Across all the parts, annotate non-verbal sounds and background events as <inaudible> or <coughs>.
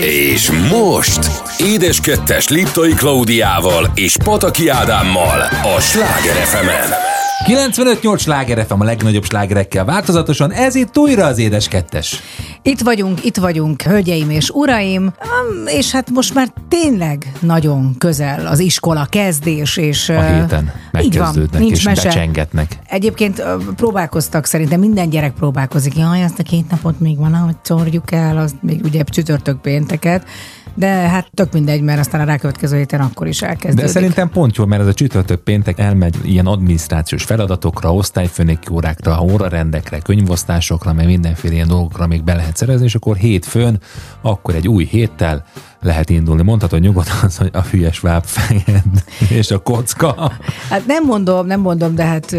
És most Édes Kettes Liptai Klaudiával és Pataki Ádámmal a Sláger fm 95-8 sláger FM a legnagyobb slágerekkel változatosan, ez itt újra az édes. Itt vagyunk, itt vagyunk, hölgyeim és uraim, és hát most már tényleg nagyon közel az iskola kezdés, és... A héten megkezdődnek nincs és mese. becsengetnek. Egyébként próbálkoztak, szerintem minden gyerek próbálkozik. Jaj, azt a két napot még van, ahogy szórjuk el, az még ugye csütörtök pénteket, de hát tök mindegy, mert aztán a rákövetkező héten akkor is elkezdődik. De szerintem pont jó, mert ez a csütörtök péntek elmegy ilyen adminisztrációs feladatokra, osztályfőnöki órákra, órarendekre, könyvosztásokra, meg mindenféle ilyen dolgokra még be lehet szerezni, és akkor hétfőn, akkor egy új héttel lehet indulni. Mondhatod nyugodtan, az, hogy a hülyes vábfejed és a kocka. Hát nem mondom, nem mondom, de hát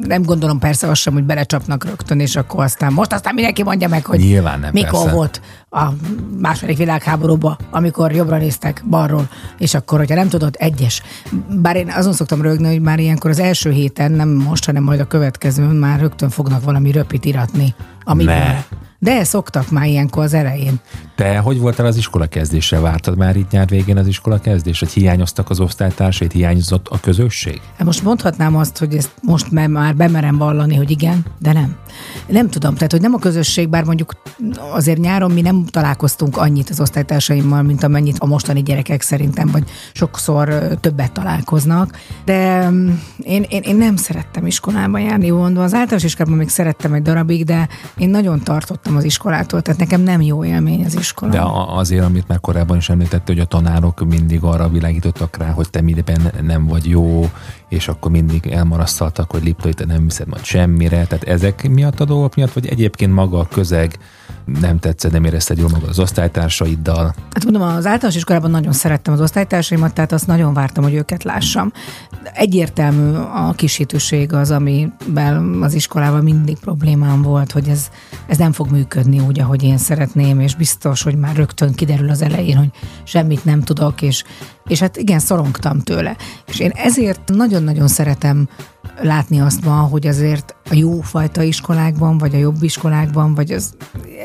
nem gondolom persze azt sem, hogy belecsapnak rögtön, és akkor aztán most aztán mindenki mondja meg, hogy Nyilván nem, mikor persze. volt a második világháborúban, amikor jobbra néztek balról, és akkor, hogyha nem tudod, egyes. Bár én azon szoktam rögni, hogy már ilyenkor az első héten, nem most, hanem majd a következőn már rögtön fognak valami röpit iratni. Amiből. Ne. De szoktak már ilyenkor az elején. Te hogy voltál az iskola kezdéssel? Vártad már itt nyár végén az iskola kezdés? Hogy hiányoztak az osztálytársait, hiányzott a közösség? Hát most mondhatnám azt, hogy ezt most már bemerem vallani, hogy igen, de nem. Nem tudom, tehát hogy nem a közösség, bár mondjuk azért nyáron mi nem találkoztunk annyit az osztálytársaimmal, mint amennyit a mostani gyerekek szerintem, vagy sokszor többet találkoznak. De mm, én, én, én nem szerettem iskolába járni, jó mondva. Az általános iskolában még szerettem egy darabig, de én nagyon tartottam az iskolától, tehát nekem nem jó élmény az iskola. De azért, amit már korábban is említette, hogy a tanárok mindig arra világítottak rá, hogy te minden nem vagy jó, és akkor mindig elmarasztaltak, hogy Liptai, te nem hiszed majd semmire. Tehát ezek miatt a dolgok miatt, vagy egyébként maga a közeg nem tetszett, nem érezted jól magad az osztálytársaiddal. Hát mondom, az általános iskolában nagyon szerettem az osztálytársaimat, tehát azt nagyon vártam, hogy őket lássam. Egyértelmű a kisítőség az, amiben az iskolában mindig problémám volt, hogy ez, ez nem fog működni úgy, ahogy én szeretném, és biztos, hogy már rögtön kiderül az elején, hogy semmit nem tudok, és, és hát igen, szorongtam tőle. És én ezért nagyon-nagyon szeretem látni azt ma, hogy azért a jó fajta iskolákban, vagy a jobb iskolákban, vagy az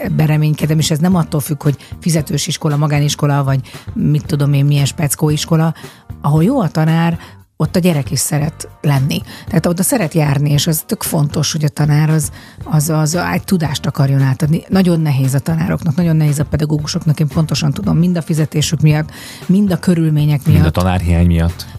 ebben reménykedem, és ez nem attól függ, hogy fizetős iskola, magániskola, vagy mit tudom én, milyen speckó iskola, ahol jó a tanár, ott a gyerek is szeret lenni. Tehát oda szeret járni, és az tök fontos, hogy a tanár az, az, az egy tudást akarjon átadni. Nagyon nehéz a tanároknak, nagyon nehéz a pedagógusoknak, én pontosan tudom, mind a fizetésük miatt, mind a körülmények miatt. Mind a tanárhiány miatt.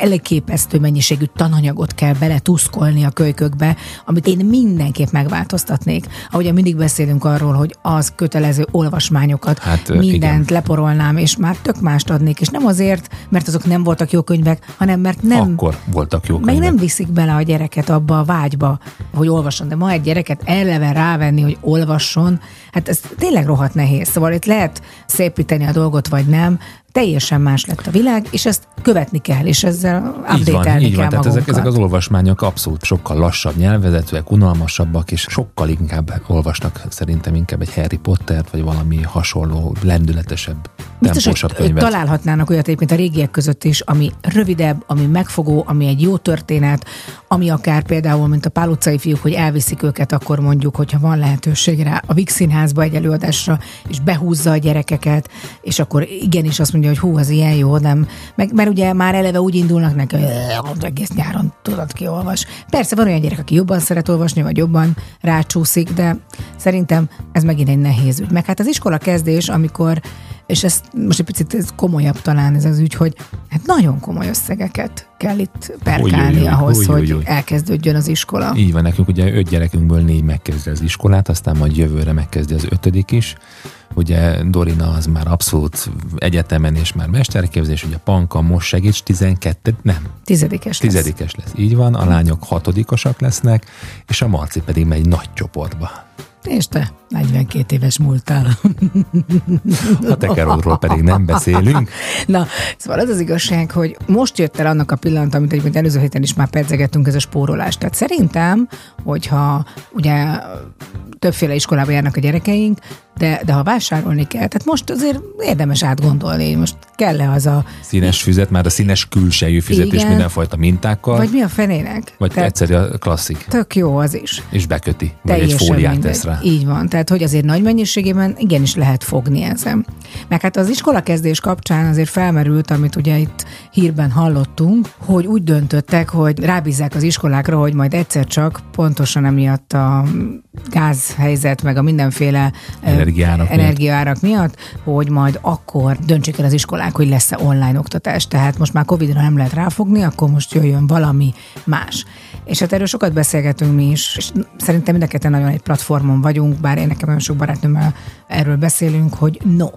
Elképesztő mennyiségű tananyagot kell bele tuszkolni a kölykökbe, amit én mindenképp megváltoztatnék. Ahogy mindig beszélünk arról, hogy az kötelező olvasmányokat, Hát, mindent igen. leporolnám, és már tök mást adnék, és nem azért, mert azok nem voltak jó könyvek, hanem mert nem, Akkor voltak jó meg könyvek. nem viszik bele a gyereket abba a vágyba, hogy olvasson. De ma egy gyereket eleve rávenni, hogy olvasson, hát ez tényleg rohadt nehéz. Szóval itt lehet szépíteni a dolgot, vagy nem, teljesen más lett a világ, és ezt követni kell, és ezzel Így van, update-elni így kell van. Tehát ezek, magunkat. ezek az olvasmányok abszolút sokkal lassabb nyelvezetűek, unalmasabbak, és sokkal inkább olvasnak szerintem inkább egy Harry Pottert, vagy valami hasonló, lendületesebb, Biztos, tempósabb könyvet. találhatnának olyat egyébként a régiek között is, ami rövidebb, ami megfogó, ami egy jó történet, ami akár például, mint a Pál utcai fiúk, hogy elviszik őket, akkor mondjuk, hogyha van lehetőség rá a Vix Színházba egy előadásra, és behúzza a gyerekeket, és akkor igenis azt mondja, hogy hú, az ilyen jó, nem. Meg, mert ugye már eleve úgy indulnak neki, hogy egész nyáron tudod ki olvas. Persze van olyan gyerek, aki jobban szeret olvasni, vagy jobban rácsúszik, de szerintem ez megint egy nehéz ügy. Meg hát az iskola kezdés, amikor és ez most egy picit ez komolyabb talán ez az ügy, hogy hát nagyon komoly összegeket kell itt perkálni ahhoz, ujjjjjj. hogy elkezdődjön az iskola. Így van, nekünk ugye öt gyerekünkből négy megkezdi az iskolát, aztán majd jövőre megkezdi az ötödik is. Ugye Dorina az már abszolút egyetemen és már mesterképzés, ugye Panka most segíts, 12, nem, Tizedikes lesz. tizedikes lesz. Így van, a lányok hatodikosak lesznek, és a Marci pedig megy nagy csoportba. És te 42 éves múltál. A tekerodról pedig nem beszélünk. Na, szóval az az igazság, hogy most jött el annak a pillanat, amit egyébként előző héten is már pedzegettünk, ez a spórolás. Tehát szerintem, hogyha ugye többféle iskolába járnak a gyerekeink, de, de ha vásárolni kell, tehát most azért érdemes átgondolni, most kell-e az a... Színes füzet, már a színes külsejű fizetés Igen. mindenfajta mintákkal. Vagy mi a fenének? vagy Tehát egyszerű a klasszik, Tök jó az is. és beköti, vagy egy fóliát mindegy. tesz rá. Így van, tehát hogy azért nagy mennyiségében igenis lehet fogni ezen. Meg hát az iskolakezdés kapcsán azért felmerült, amit ugye itt hírben hallottunk, hogy úgy döntöttek, hogy rábízzák az iskolákra, hogy majd egyszer csak pontosan emiatt a gázhelyzet, meg a mindenféle eh, Energiárak miatt. miatt, hogy majd akkor döntsék el az iskolák, hogy lesz-e online oktatás. Tehát most már Covid-ra nem lehet ráfogni, akkor most jöjjön valami más. És hát erről sokat beszélgetünk mi is, és szerintem mind a ketten nagyon egy platformon vagyunk, bár én nekem nagyon sok barátnőmmel erről beszélünk, hogy no.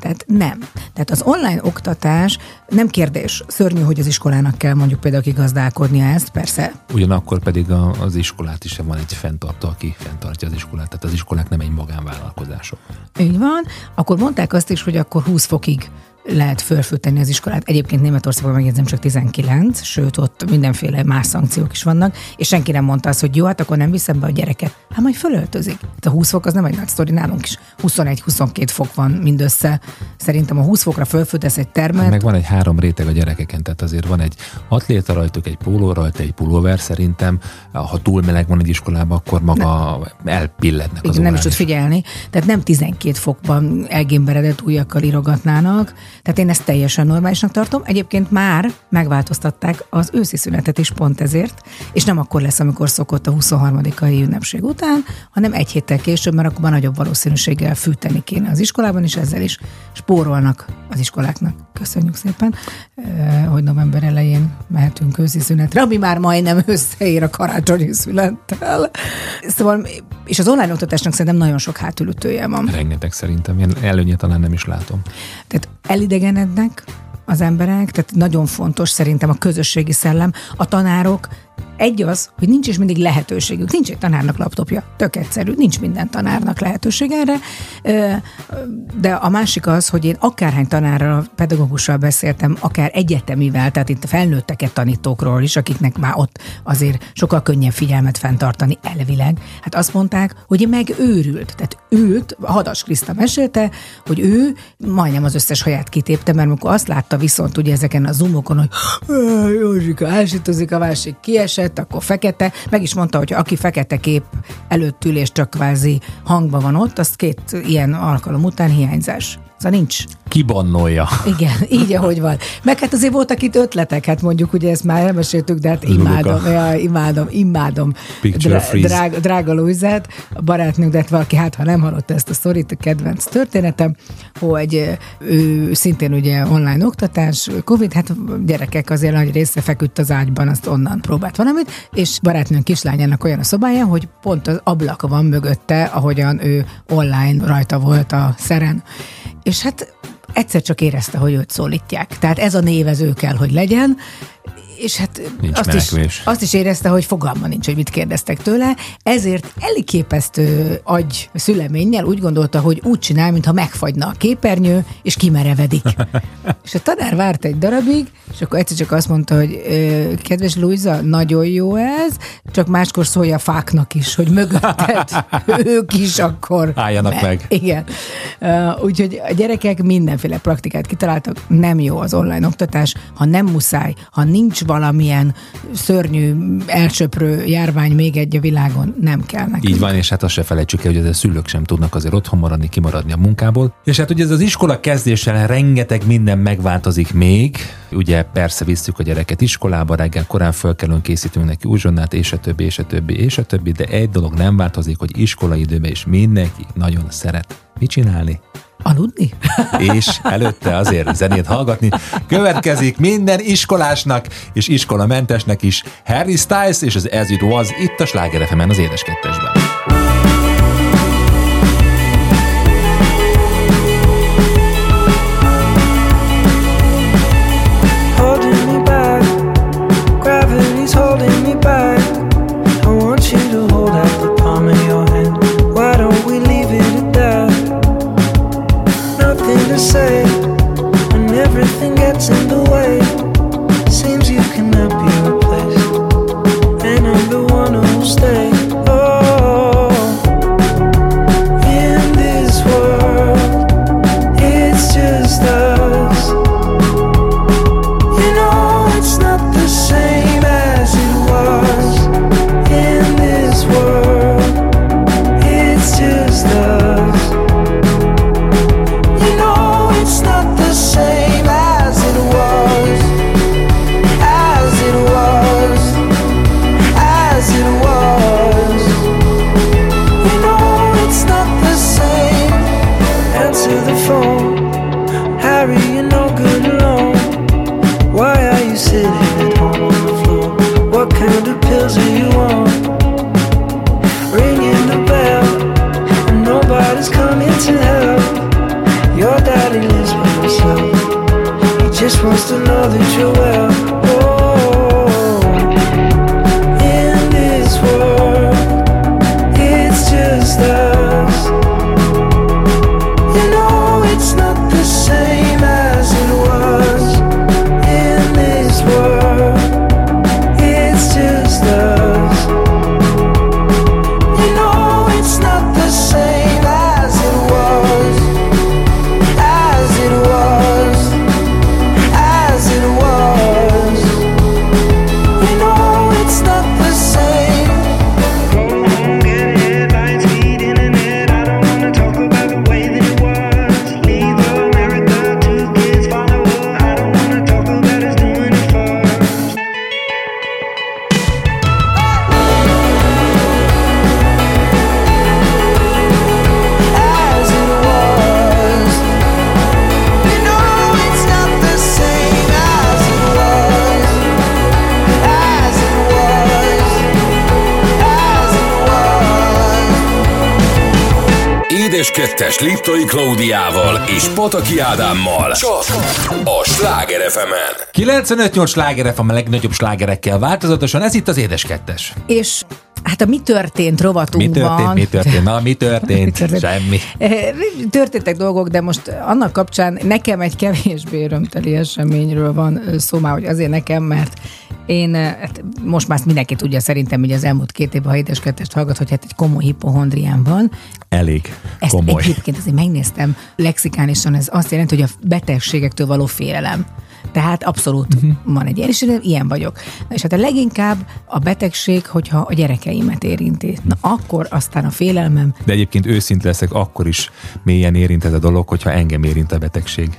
Tehát nem. Tehát az online oktatás nem kérdés. Szörnyű, hogy az iskolának kell mondjuk például kigazdálkodnia ezt, persze Ugyanakkor pedig a, az iskolát is van egy fenntartó, aki fenntartja az iskolát. Tehát az iskolák nem egy magánvállalkozások. Így van. Akkor mondták azt is, hogy akkor 20 fokig lehet fölfűteni az iskolát. Egyébként Németországban megjegyzem csak 19, sőt ott mindenféle más szankciók is vannak, és senki nem mondta azt, hogy jó, hát akkor nem viszem be a gyereket. Hát majd fölöltözik. De a 20 fok az nem egy nagy sztori, nálunk is 21-22 fok van mindössze. Szerintem a 20 fokra fölfűtesz egy termet, Meg van egy három réteg a gyerekeken, tehát azért van egy atléta rajtuk, egy póló rajta, egy pulóver szerintem. Ha túl meleg van egy iskolában, akkor maga elpillednek az Igen, nem is tud figyelni. Tehát nem 12 fokban elgémberedett ujjakkal irogatnának. Tehát én ezt teljesen normálisnak tartom. Egyébként már megváltoztatták az őszi szünetet is pont ezért, és nem akkor lesz, amikor szokott a 23-ai ünnepség után, hanem egy héttel később, mert akkor már nagyobb valószínűséggel fűteni kéne az iskolában, és ezzel is spórolnak az iskoláknak. Köszönjük szépen, eh, hogy november elején mehetünk őszi szünetre, ami már majdnem összeér a karácsonyi szünettel. Szóval, és az online oktatásnak szerintem nagyon sok hátulütője van. Rengeteg szerintem. Ilyen előnye talán nem is látom. Tehát elidegenednek az emberek, tehát nagyon fontos szerintem a közösségi szellem. A tanárok egy az, hogy nincs is mindig lehetőségük. Nincs egy tanárnak laptopja. Tök egyszerű. Nincs minden tanárnak lehetőség erre. De a másik az, hogy én akárhány tanárral, pedagógussal beszéltem, akár egyetemivel, tehát itt felnőtteket tanítókról is, akiknek már ott azért sokkal könnyebb figyelmet fenntartani elvileg. Hát azt mondták, hogy megőrült. Tehát őt, Hadas Kriszta mesélte, hogy ő majdnem az összes haját kitépte, mert amikor azt látta viszont ugye ezeken a zoomokon, hogy "Á, <gasps> Józsika ásítozik, a másik kiesett, akkor fekete, meg is mondta, hogy aki fekete kép előtt ül és csak kvázi hangban van ott, az két ilyen alkalom után hiányzás. Szóval nincs. Kibannolja. Igen, így, ahogy van. Meg hát azért voltak itt ötletek, hát mondjuk ugye ezt már elmeséltük, de hát imádom, ja, imádom, imádom. Picture freeze. drága, drága Luizát, a barátnőnk, de hát valaki, hát ha nem hallotta ezt a sztorit, a kedvenc történetem, hogy ő szintén ugye online oktatás, Covid, hát gyerekek azért nagy része feküdt az ágyban, azt onnan próbált valamit, és barátnőnk kislányának olyan a szobája, hogy pont az ablak van mögötte, ahogyan ő online rajta volt a szeren. És hát egyszer csak érezte, hogy őt szólítják. Tehát ez a névező kell, hogy legyen, és hát Nincs azt is, azt is érezte, hogy fogalma nincs, hogy mit kérdeztek tőle, ezért elképesztő agy szüleménnyel úgy gondolta, hogy úgy csinál, mintha megfagyna a képernyő, és kimerevedik. <laughs> és a tanár várt egy darabig, és akkor egyszer csak azt mondta, hogy "Ö, kedves Luisa, nagyon jó ez, csak máskor szólja a fáknak is, hogy mögötted <laughs> ők is akkor Álljanak meg. igen. Uh, úgyhogy a gyerekek mindenféle praktikát kitaláltak, nem jó az online oktatás, ha nem muszáj, ha nincs valamilyen szörnyű, elsöprő járvány még egy a világon, nem kell nekünk. Így van, és hát azt se felejtsük el, hogy a szülők sem tudnak azért otthon maradni, kimaradni a munkából. És hát ugye ez az iskola kezdéssel rengeteg minden megváltozik még. Ugye persze visszük a gyereket iskolába, reggel korán fölkelünk, készítünk neki uzsonnát, és a többi, és a többi, és a többi, de egy dolog nem változik, hogy iskolai időben is mindenki nagyon szeret. Mit csinálni? Aludni? <laughs> és előtte azért zenét hallgatni. Következik minden iskolásnak és iskolamentesnek is Harry Styles és az As It Was itt a Sláger az Édes Kettesben. Kettes Liptai Klaudiával és Pataki Ádámmal. Csak a Sláger fm 95-8 sláger FM a legnagyobb slágerekkel változatosan, ez itt az Édes Kettes. És hát a mi történt Mi rovatunkban... történt, mi történt? Na, mi történt? <laughs> Mi történt? Semmi. Eh, Történtek dolgok, de most annak kapcsán nekem egy kevésbé örömteli eseményről van szó már, hogy azért nekem, mert én, eh, most már ezt mindenki tudja szerintem, hogy az elmúlt két évben, ha édes kettest hallgat, hogy hát egy komoly hipohondriám van. Elég Ezt komoly. egyébként azért megnéztem lexikánisan, ez azt jelenti, hogy a betegségektől való félelem. Tehát abszolút uh-huh. van egy ilyen, és ilyen vagyok. Na, és hát a leginkább a betegség, hogyha a gyerekeimet érinti. Na akkor aztán a félelmem De egyébként őszinte leszek, akkor is mélyen érint ez a dolog, hogyha engem érint a betegség.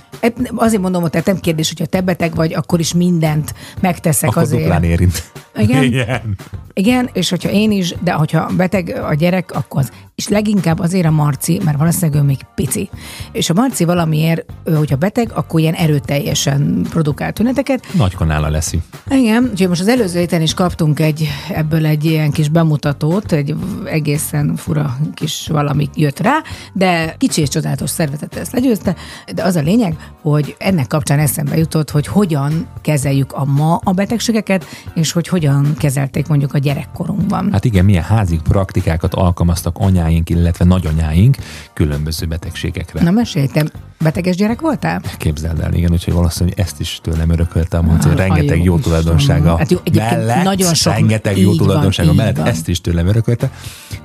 Azért mondom, hogy tehát nem kérdés, hogyha te beteg vagy, akkor is mindent megteszek Akkor azért. duplán érint. Igen? Igen. Igen, és hogyha én is, de hogyha beteg a gyerek, akkor az. És leginkább azért a Marci, mert valószínűleg ő még pici. És a Marci valamiért, ő, hogyha beteg, akkor ilyen erőteljesen produkál tüneteket. Nagy kanála leszi. Igen, úgyhogy most az előző héten is kaptunk egy, ebből egy ilyen kis bemutatót, egy egészen fura kis valami jött rá, de kicsi és csodálatos szervezet ezt legyőzte, de az a lényeg, hogy ennek kapcsán eszembe jutott, hogy hogyan kezeljük a ma a betegségeket, és hogy hogyan kezelték mondjuk a gyerekkorunkban. Hát igen, milyen házi praktikákat alkalmaztak anyáink, illetve nagyanyáink különböző betegségekre. Na mesélj, te beteges gyerek voltál? Képzeld el, igen, úgyhogy valószínűleg ezt is tőlem örökölte a Monci, hogy Ah, rengeteg jó tulajdonsága. Hát jó, mellett, nagyon sok- rengeteg jó van, tulajdonsága így mellett van. ezt is tőlem örökölte.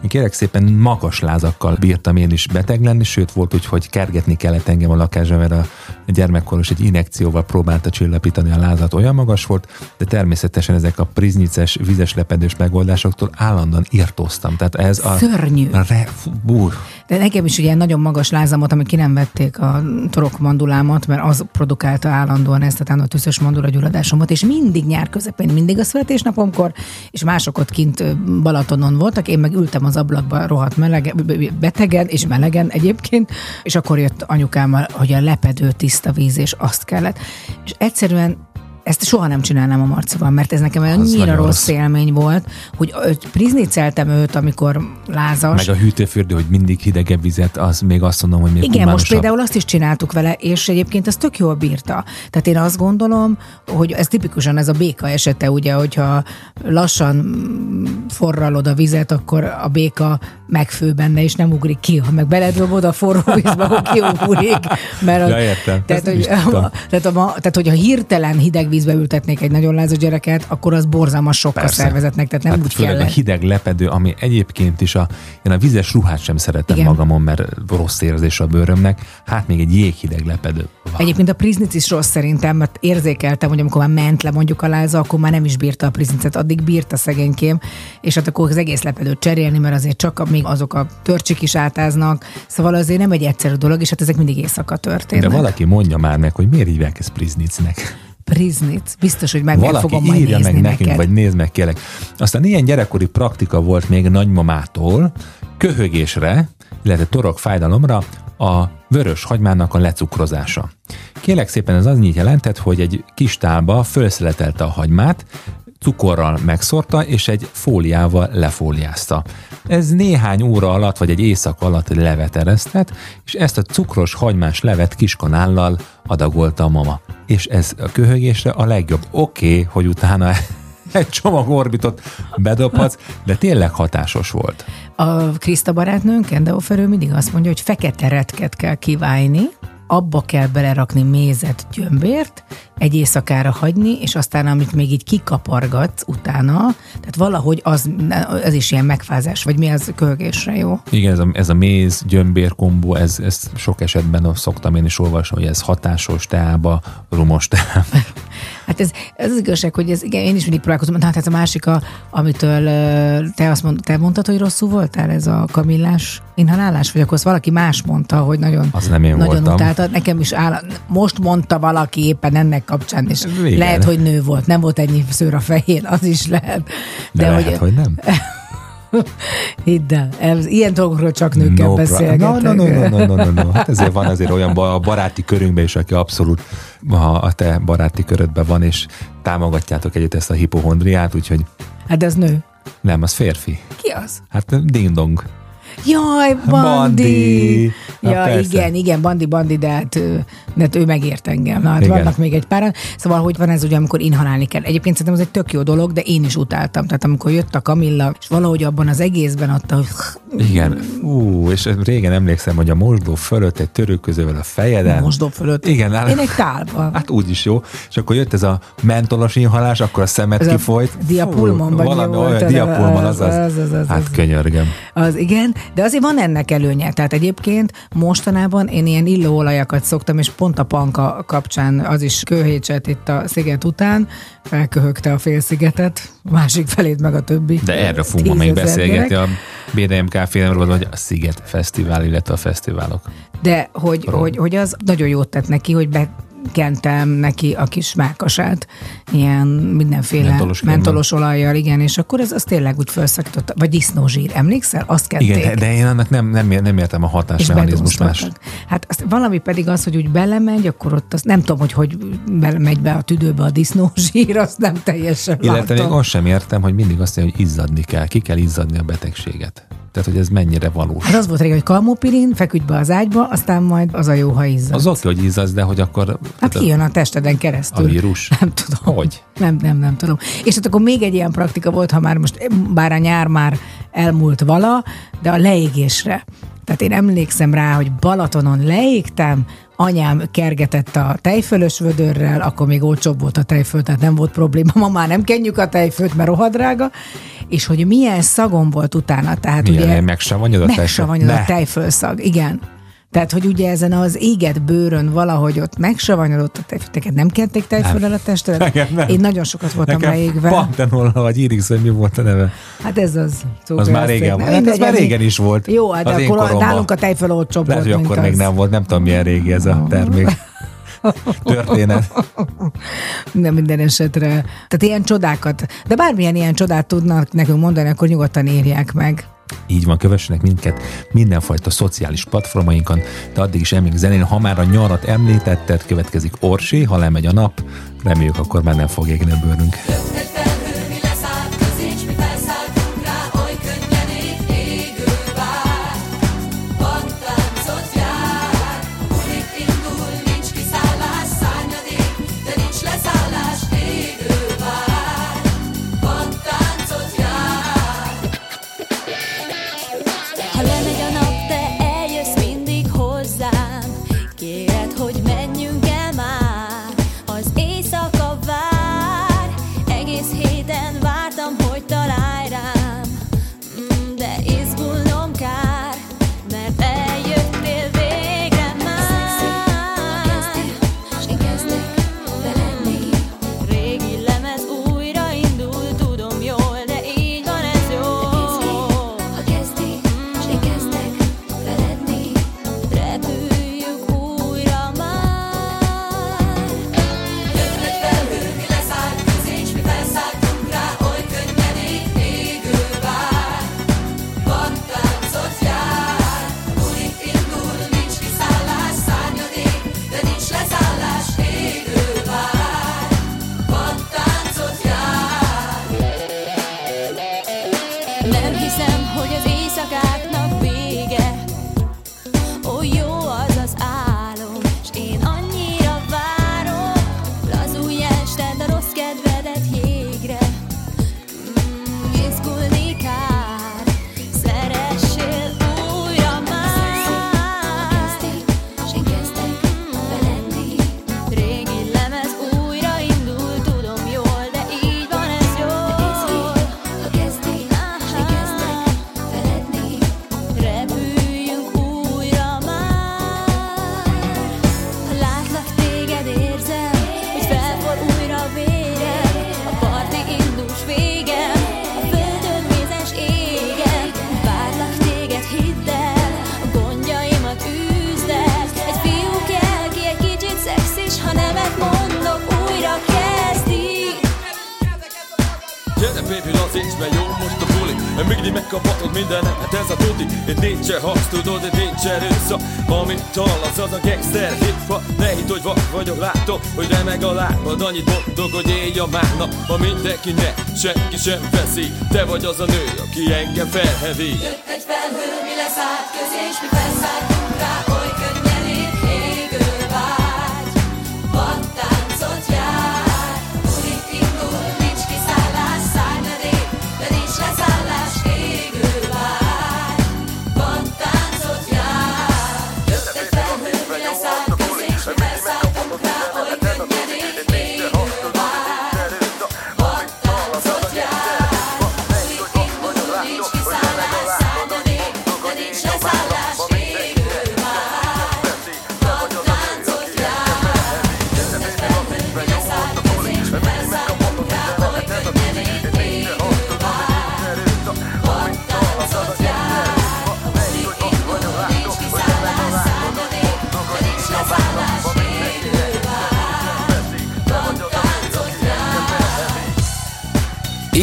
Én kérek szépen magas lázakkal bírtam én is beteg lenni, sőt volt úgy, hogy kergetni kellett engem a lakásra, mert a gyermekkoros egy inekcióval próbálta csillapítani a lázat, olyan magas volt, de természetesen ezek a priznices, vizes lepedős megoldásoktól állandóan írtóztam. Tehát ez a... Szörnyű. A re, fú, bú, De nekem is ugye nagyon magas lázamot, ami ki nem vették a torokmandulámat, mert az produkálta állandóan ezt a tüszös mandula gyulladásomat, és mindig nyár közepén, mindig a születésnapomkor, és mások ott kint Balatonon voltak, én meg ültem az ablakba rohadt melegen, betegen és melegen egyébként, és akkor jött anyukámmal, hogy a lepedő tiszta víz, és azt kellett. És egyszerűen ezt soha nem csinálnám a Marcival, mert ez nekem annyira nagyon rossz rossz. élmény volt, hogy prizniceltem őt, amikor lázas. meg a hűtőfürdő, hogy mindig hidegebb vizet, az még azt mondom, hogy még Igen, most például azt is csináltuk vele, és egyébként ez tök jól bírta. Tehát én azt gondolom, hogy ez tipikusan ez a béka esete, ugye, hogyha lassan forralod a vizet, akkor a béka megfő benne, és nem ugrik ki. Ha meg beledobod a forró vízbe, akkor kiugrik. Mert Ja, értem. Tehát, Ezt hogy, tudtam. tehát, a, tehát, hogyha hirtelen hideg vízbe ültetnék egy nagyon lázas gyereket, akkor az borzalmas sok a szervezetnek, tehát nem hát úgy főleg kell. a hideg lepedő, ami egyébként is a, én a vizes ruhát sem szeretem Igen. magamon, mert rossz érzés a bőrömnek, hát még egy jéghideg lepedő. Wow. Egyébként a priznic is rossz szerintem, mert érzékeltem, hogy amikor már ment le mondjuk a láza, akkor már nem is bírta a priznicet, addig bírta szegénykém, és hát akkor az egész lepedőt cserélni, mert azért csak még azok a törcsik is átáznak, szóval azért nem egy egyszerű dolog, és hát ezek mindig éjszaka De történnek. valaki mondja már meg, hogy miért hívják ezt Priznicnek. Priznic, biztos, hogy meg Valaki fogom majd írja nézni meg nekünk, neked. vagy nézd meg kérlek. Aztán ilyen gyerekkori praktika volt még nagymamától, köhögésre, illetve torok fájdalomra a vörös hagymának a lecukrozása. Kélek szépen ez annyit jelentett, hogy egy kis tálba felszeletelte a hagymát, cukorral megszorta, és egy fóliával lefóliázta. Ez néhány óra alatt, vagy egy éjszak alatt levet eresztett, és ezt a cukros hagymás levet kiskanállal adagolta a mama. És ez a köhögésre a legjobb. Oké, okay, hogy utána <laughs> egy csomag orbitot bedobhatsz, de tényleg hatásos volt. A Kriszta barátnőnk, Endeoferő mindig azt mondja, hogy fekete retket kell kiválni, abba kell belerakni mézet, gyömbért, egy éjszakára hagyni, és aztán amit még így kikapargatsz utána, tehát valahogy az, ez is ilyen megfázás, vagy mi az kölgésre jó? Igen, ez a, ez a méz, gyömbér kombó, ez, ez sok esetben szoktam én is olvasni, hogy ez hatásos teába, rumos teába. <laughs> Hát ez, ez az igazság, hogy ez, igen, én is mindig próbálkozom, hát ez a másik, a, amitől te azt mond, te mondtad, hogy rosszul voltál ez a kamillás inhalálás, vagy akkor azt valaki más mondta, hogy nagyon, az nem én nagyon voltam. utáltad. Nekem is áll, most mondta valaki éppen ennek kapcsán, és Igen. lehet, hogy nő volt, nem volt ennyi szőr a fején, az is lehet. De, de lehet, hogy, hogy nem. <laughs> Hidd el, ez, ilyen dolgokról csak nőkkel no, beszélgetek. No, no, no, no, no, no, no. Hát ezért van azért olyan a baráti körünkben is, aki abszolút ha a te baráti körödben van, és támogatjátok együtt ezt a hipohondriát, úgyhogy... Hát ez nő. Nem, az férfi. Ki az? Hát ding-dong. Jaj, Bandi! Bandi. Ja, Na, persze. igen, igen, Bandi, Bandi, de hát, de hát ő megért engem. Na, hát Igen. vannak még egy páran. Szóval, hogy van ez ugye, amikor inhalálni kell. Egyébként szerintem ez egy tök jó dolog, de én is utáltam. Tehát amikor jött a Kamilla, és valahogy abban az egészben adta, hogy Igen. Ú, és régen emlékszem, hogy a mosdó fölött egy törőközővel a fejeden. mosdó fölött. Igen, áll- Én egy tálba. Hát úgy is jó. És akkor jött ez a mentolos inhalás, akkor a szemed Ez a kifolyt. diapulmon, Fú, vagy mi valami olyan az- diapulmon, az- az- az- az- Hát az. könyörgem. Az igen, de azért van ennek előnye. Tehát egyébként mostanában én ilyen illóolajakat szoktam, és pont a panka kapcsán az is kőhécset itt a sziget után, felköhögte a félszigetet, másik felét meg a többi. De erről fogunk még beszélgetni gyerek. a BDMK filmről, vagy a Sziget Fesztivál, illetve a fesztiválok. De hogy, Rom. hogy, hogy az nagyon jót tett neki, hogy bekentem neki a kis mákasát, ilyen mindenféle Mentolos mentolos, olajjal, igen, és akkor ez az tényleg úgy felszakította. Vagy disznózsír, emlékszel? Azt kették. Igen, de, én annak nem, nem, nem értem a hatásmechanizmus más. Hát azt, valami pedig az, hogy úgy belemegy, akkor ott azt nem tudom, hogy hogy belemegy be a tüdőbe a disznózsír, azt nem teljesen Illetve még azt sem értem, hogy mindig azt mondja, hogy izzadni kell, ki kell izzadni a betegséget. Tehát, hogy ez mennyire valós. Hát az volt régen, hogy kalmopirin, feküdj be az ágyba, aztán majd az a jó, ha izzad. Az oké, hogy izzadsz, de hogy akkor Hát kijön a testeden a keresztül. vírus. Nem tudom. Hogy? Nem, nem, nem tudom. És hát akkor még egy ilyen praktika volt, ha már most, bár a nyár már elmúlt vala, de a leégésre. Tehát én emlékszem rá, hogy Balatonon leégtem, anyám kergetett a tejfölös vödörrel, akkor még olcsóbb volt a tejföl, tehát nem volt probléma. Ma már nem kenjük a tejfölt, mert rohadrága. És hogy milyen szagom volt utána. Tehát Milyen, ugye megsavanyod a tejföl? megsavanyod a tejfölszag, igen. Tehát, hogy ugye ezen az éget bőrön valahogy ott megsavanyodott. Teket nem kenték tejföllel a testedet? Én nagyon sokat voltam Nekem leégve. Pantenola, vagy Irix, vagy mi volt a neve? Hát ez az. Az már régen volt. Hát ez már régen is volt. Jó, hát Az én akkor nálunk a tejföl olcsóbb Lehet, hogy akkor még nem volt, nem tudom milyen régi ez a termék. <laughs> Történet. De minden esetre. Tehát ilyen csodákat. De bármilyen ilyen csodát tudnak nekünk mondani, akkor nyugodtan írják meg. Így van, kövessenek minket mindenfajta szociális platformainkon, de addig is elmég zenén. Ha már a nyarat említetted, következik Orsi, ha lemegy a nap, reméljük akkor már nem fog égni a bőrünk. Egy színcs, mert jó most a buli. Mindig megkaphatod mindenet, hát ez a tuti. Itt nincsen hasz, tudod, itt nincsen vissza Amit hallasz, az a gangster hip Ne hidd, hogy vak vagyok, látom, hogy remeg a lábad. Annyit mondok, hogy élj a márna Ma mindenki ne, senki sem veszi. Te vagy az a nő, aki engem felhevít. Jött egy felhő, mi leszállt közé, és mi felszálltunk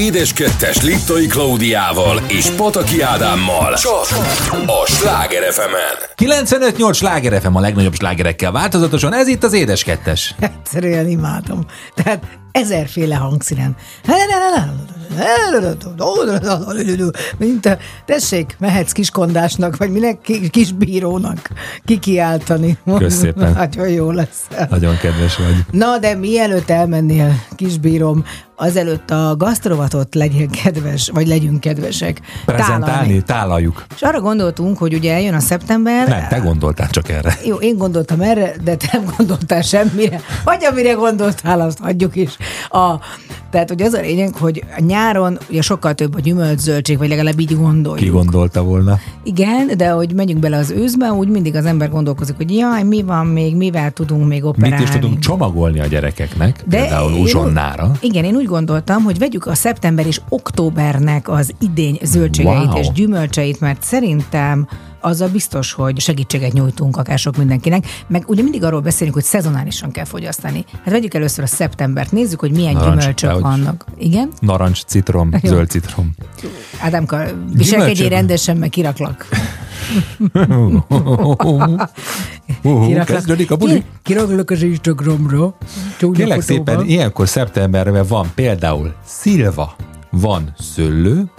Édes kettes Liptai Klaudiával és Pataki Ádámmal. Csak a Sláger fm 95-8 sláger FM a legnagyobb slágerekkel változatosan, ez itt az Édes Kettes. Egyszerűen imádom. Tehát ezerféle hangszínen. Mint a, tessék, mehetsz kiskondásnak, vagy minek ki- kisbírónak kikiáltani. Kösz szépen. Nagyon jó lesz. Nagyon kedves vagy. Na, de mielőtt elmennél, kisbírom, azelőtt a gasztrovatot legyél kedves, vagy legyünk kedvesek. Prezentálni, tálalni. tálaljuk. És arra gondoltunk, hogy ugye eljön a szeptember. Nem, te gondoltál csak erre. Jó, én gondoltam erre, de te nem gondoltál semmire. Vagy amire gondoltál, azt hagyjuk is. A, tehát, hogy az a lényeg, hogy a nyáron ugye sokkal több a gyümölcs, zöldség, vagy legalább így gondoljuk. Ki gondolta volna? Igen, de hogy megyünk bele az őszbe, úgy mindig az ember gondolkozik, hogy jaj, mi van még, mivel tudunk még operálni. Mit is tudunk csomagolni a gyerekeknek, De például uzsonnára. Igen, én úgy gondoltam, hogy vegyük a szeptember és októbernek az idény zöldségeit Wow. és gyümölcseit, mert szerintem az a biztos, hogy segítséget nyújtunk akár sok mindenkinek, meg ugye mindig arról beszélünk, hogy szezonálisan kell fogyasztani. Hát vegyük először a szeptembert, nézzük, hogy milyen Narancs, gyümölcsök dehogy. vannak. Igen? Narancs, citrom, Jó. zöld citrom. Ádámka, viselkedjél rendesen, meg kiraklak. Kezdődik a buli. Ki- Kiraklak az Instagramra. Kérlek szépen, ilyenkor szeptemberben van például szilva, van szőlő,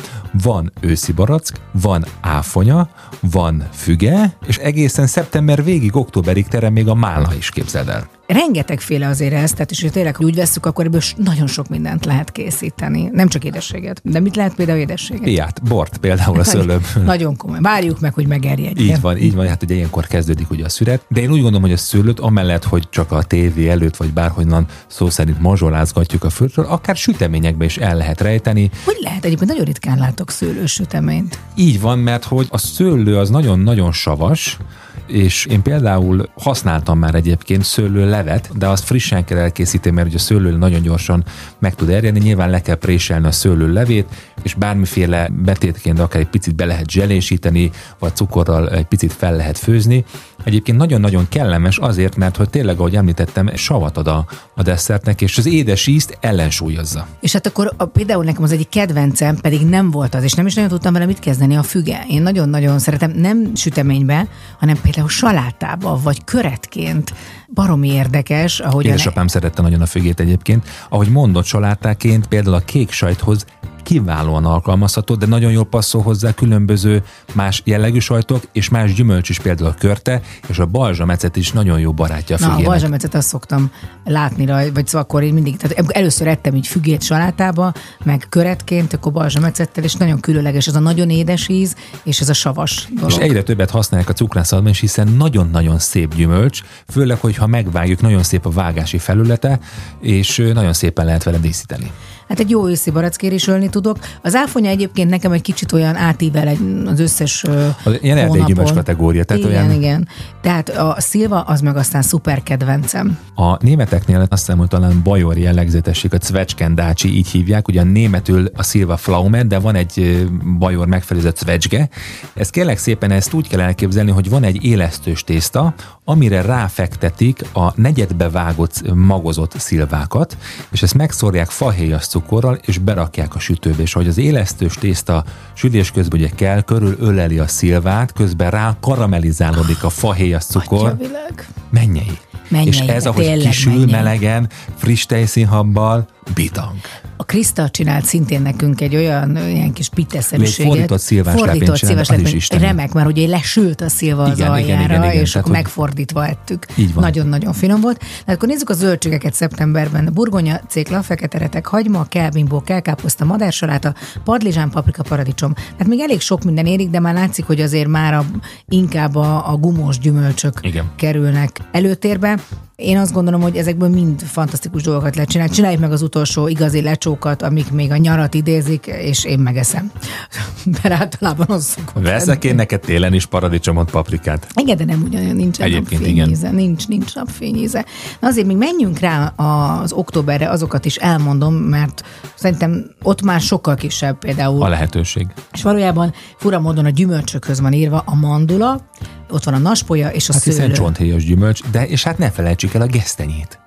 van őszi barack, van áfonya, van füge, és egészen szeptember végig, októberig terem még a málna is, képzeld el. Rengetegféle azért ez, tehát és hogy tényleg úgy veszük, akkor ebből nagyon sok mindent lehet készíteni. Nem csak édességet, de mit lehet például édességet? Piát, bort például a szőlőm. Nagyon komoly. Várjuk meg, hogy megerjedjen. Így van, így van, hát ugye ilyenkor kezdődik ugye a szüret, de én úgy gondolom, hogy a szőlőt amellett, hogy csak a tévé előtt, vagy bárhonnan szó szerint mazsolázgatjuk a földről, akár süteményekbe is el lehet rejteni. Hogy lehet? Egyébként nagyon ritkán látok szőlős süteményt. Így van, mert hogy a szőlő az nagyon-nagyon savas, és én például használtam már egyébként szőlő levet, de azt frissen kell elkészíteni, mert ugye a szőlő nagyon gyorsan meg tud erjedni, nyilván le kell préselni a szőlő levét, és bármiféle betétként akár egy picit be lehet zselésíteni, vagy cukorral egy picit fel lehet főzni. Egyébként nagyon-nagyon kellemes azért, mert hogy tényleg, ahogy említettem, savat ad a, a desszertnek, és az édes ízt ellensúlyozza. És hát akkor a, például nekem az egyik kedvencem pedig nem volt az, és nem is nagyon tudtam vele mit kezdeni, a füge. Én nagyon-nagyon szeretem, nem süteménybe, hanem például salátába, vagy köretként. Baromi érdekes, ahogy Édesapám szerette nagyon a fügét egyébként. Ahogy mondott salátáként, például a kék sajthoz kiválóan alkalmazható, de nagyon jól passzol hozzá különböző más jellegű sajtok, és más gyümölcs is, például a körte, és a balzsamecet is nagyon jó barátja a Na, a balzsamecet azt szoktam látni rajta, vagy szóval akkor én mindig, tehát először ettem így fügét salátába, meg köretként, akkor balzsamecettel, és nagyon különleges ez a nagyon édes íz, és ez a savas dolog. És egyre többet használják a cukrászatban is, hiszen nagyon-nagyon szép gyümölcs, főleg, hogyha megvágjuk, nagyon szép a vágási felülete, és nagyon szépen lehet vele díszíteni. Hát egy jó őszi barackért is ölni tudok. Az áfonya egyébként nekem egy kicsit olyan átível egy, az összes Az ilyen erdélyi hónapon. gyümölcs kategória, tehát igen, olyan- igen. Tehát a szilva az meg aztán szuper kedvencem. A németeknél azt hiszem, hogy talán bajor jellegzetesség, a Zwetskendácsi, így hívják, ugye németül a Silva Flaume, de van egy bajor megfelelő Zwetschge. Ezt kérlek szépen ezt úgy kell elképzelni, hogy van egy élesztős tészta, amire ráfektetik a negyedbe vágott magozott szilvákat, és ezt megszórják fahéjas cukorral, és berakják a sütőbe. És ahogy az élesztős tészta sütés közben ugye kell, körül öleli a szilvát, közben rá karamellizálódik a fahéjas cukor. Mennyei. Mennyei, és ez, ahogy kisül mennyei. melegen, friss tejszínhabbal, bitang. A Krista csinált szintén nekünk egy olyan ilyen kis pitteszerűséget. Fordított szilváslábén Fordított isteni. Remek, mert ugye lesült a szilva az Igen, igen, aljára, igen, igen. és akkor megfordítva ettük. Nagyon-nagyon finom volt. De akkor nézzük a zöldségeket szeptemberben. Burgonya, cékla, fekete retek, hagyma, kelbimbó, kelkáposzta, madársaláta, padlizsán, paprika, paradicsom. Hát még elég sok minden érik, de már látszik, hogy azért már a, inkább a, a gumós gyümölcsök Igen. kerülnek előtérbe. Én azt gondolom, hogy ezekből mind fantasztikus dolgokat lehet csinálni. Csináljuk meg az utolsó igazi lecsókat, amik még a nyarat idézik, és én megeszem. <laughs> Mert általában az szokott Veszek én neked télen is paradicsomot, paprikát. igen, de nem ugyanolyan, nincs Egyébként napfényíze, nincs, nincs napfényíze. Na azért még menjünk rá az októberre, azokat is elmondom, mert szerintem ott már sokkal kisebb például. A lehetőség. És valójában fura módon a gyümölcsökhöz van írva a mandula, ott van a naspolya és a Hát szőlő. hiszen csonthéjas gyümölcs, de és hát ne felejtsük el a gesztenyét.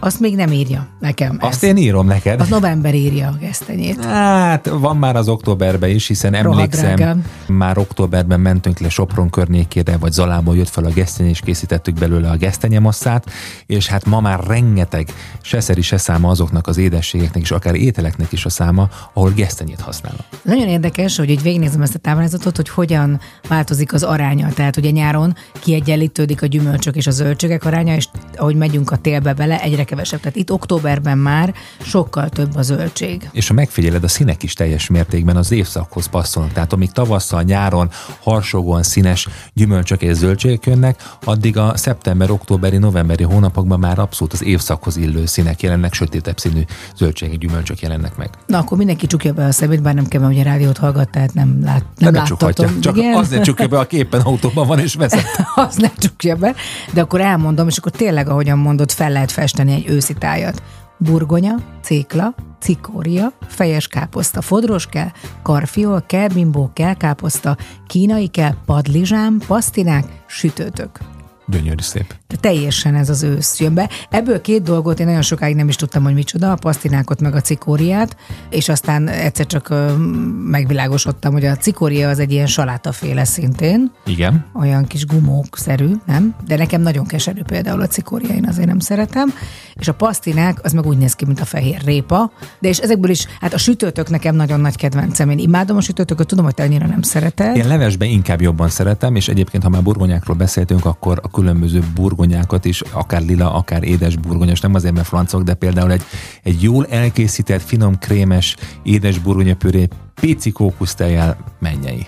Azt még nem írja nekem. Azt ez. én írom neked. Az november írja a gesztenyét. Hát van már az októberben is, hiszen emlékszem, már októberben mentünk le Sopron környékére, vagy Zalából jött fel a gesztenye, és készítettük belőle a gesztenyemasszát, és hát ma már rengeteg se szeri, se száma azoknak az édességeknek, és akár ételeknek is a száma, ahol gesztenyét használnak. Nagyon érdekes, hogy így végignézem ezt a táblázatot, hogy hogyan változik az aránya. Tehát ugye nyáron kiegyenlítődik a gyümölcsök és a zöldségek aránya, és ahogy megyünk a télbe bele, egyre kevesebb. Tehát itt októberben már sokkal több a zöldség. És ha megfigyeled, a színek is teljes mértékben az évszakhoz passzolnak. Tehát amíg tavasszal, nyáron harsogóan színes gyümölcsök és zöldségek jönnek, addig a szeptember, októberi, novemberi hónapokban már abszolút az évszakhoz illő színek jelennek, sötétebb színű zöldségek, gyümölcsök jelennek meg. Na, akkor mindenki csukja be a szemét, bár nem kell, mert ugye rádiót hallgat, tehát nem, lát, nem ne csukhatja, láthatom. csak Igen. azért csukja be, a képen autóban van és vezet. <laughs> az ne csukja be, de akkor elmondom, és akkor tényleg, ahogyan mondod, fel lehet festeni egy őszi tájat. Burgonya, cékla, cikória, fejes káposzta, fodros kell, karfiol, kell, bimbó, kínai kell, padlizsám, pasztinák, sütőtök. Gyönyörű szép. Teljesen ez az ősz jön be. Ebből két dolgot én nagyon sokáig nem is tudtam, hogy micsoda, a pasztinákot meg a cikóriát, és aztán egyszer csak megvilágosodtam, hogy a cikória az egy ilyen salátaféle szintén, Igen. olyan kis gumókszerű, nem? De nekem nagyon keserű például a cikória, én azért nem szeretem. És a pasztinák, az meg úgy néz ki, mint a fehér répa. De és ezekből is, hát a sütőtök nekem nagyon nagy kedvencem. Én imádom a sütőtököt, tudom, hogy te annyira nem szereted. Én levesben inkább jobban szeretem, és egyébként, ha már burgonyákról beszéltünk, akkor a különböző burgonyákat is, akár lila, akár édes burgonyos, nem azért, mert francok, de például egy, egy jól elkészített, finom, krémes, édes burgonyapüré, pici kókusztejjel mennyei.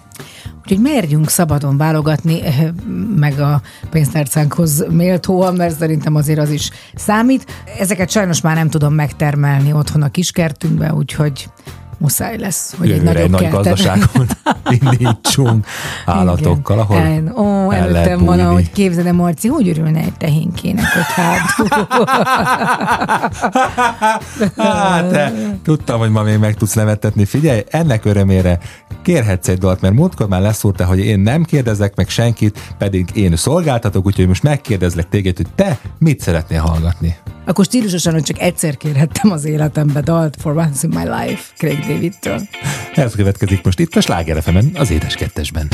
Úgyhogy merjünk szabadon válogatni, eh, meg a pénztárcánkhoz méltóan, mert szerintem azért az is számít. Ezeket sajnos már nem tudom megtermelni otthon a kiskertünkbe, úgyhogy muszáj lesz, hogy egy Jövőre egy nagyobb nagy kertet. gazdaságot <laughs> indítsunk állatokkal, ahol Igen. Ó, el előttem van, ahogy képzelem, Marci, hogy örülne egy tehénkének ott hátul. <laughs> Hát, tudtam, hogy ma még meg tudsz nevettetni. Figyelj, ennek örömére kérhetsz egy dalt, mert múltkor már leszúrta, hogy én nem kérdezek meg senkit, pedig én szolgáltatok, úgyhogy most megkérdezlek téged, hogy te mit szeretnél hallgatni. Akkor stílusosan, hogy csak egyszer kérhettem az életembe dalt For Once in My Life, Craig David-től. Ez következik most itt a Sláger fm az Édes Kettesben.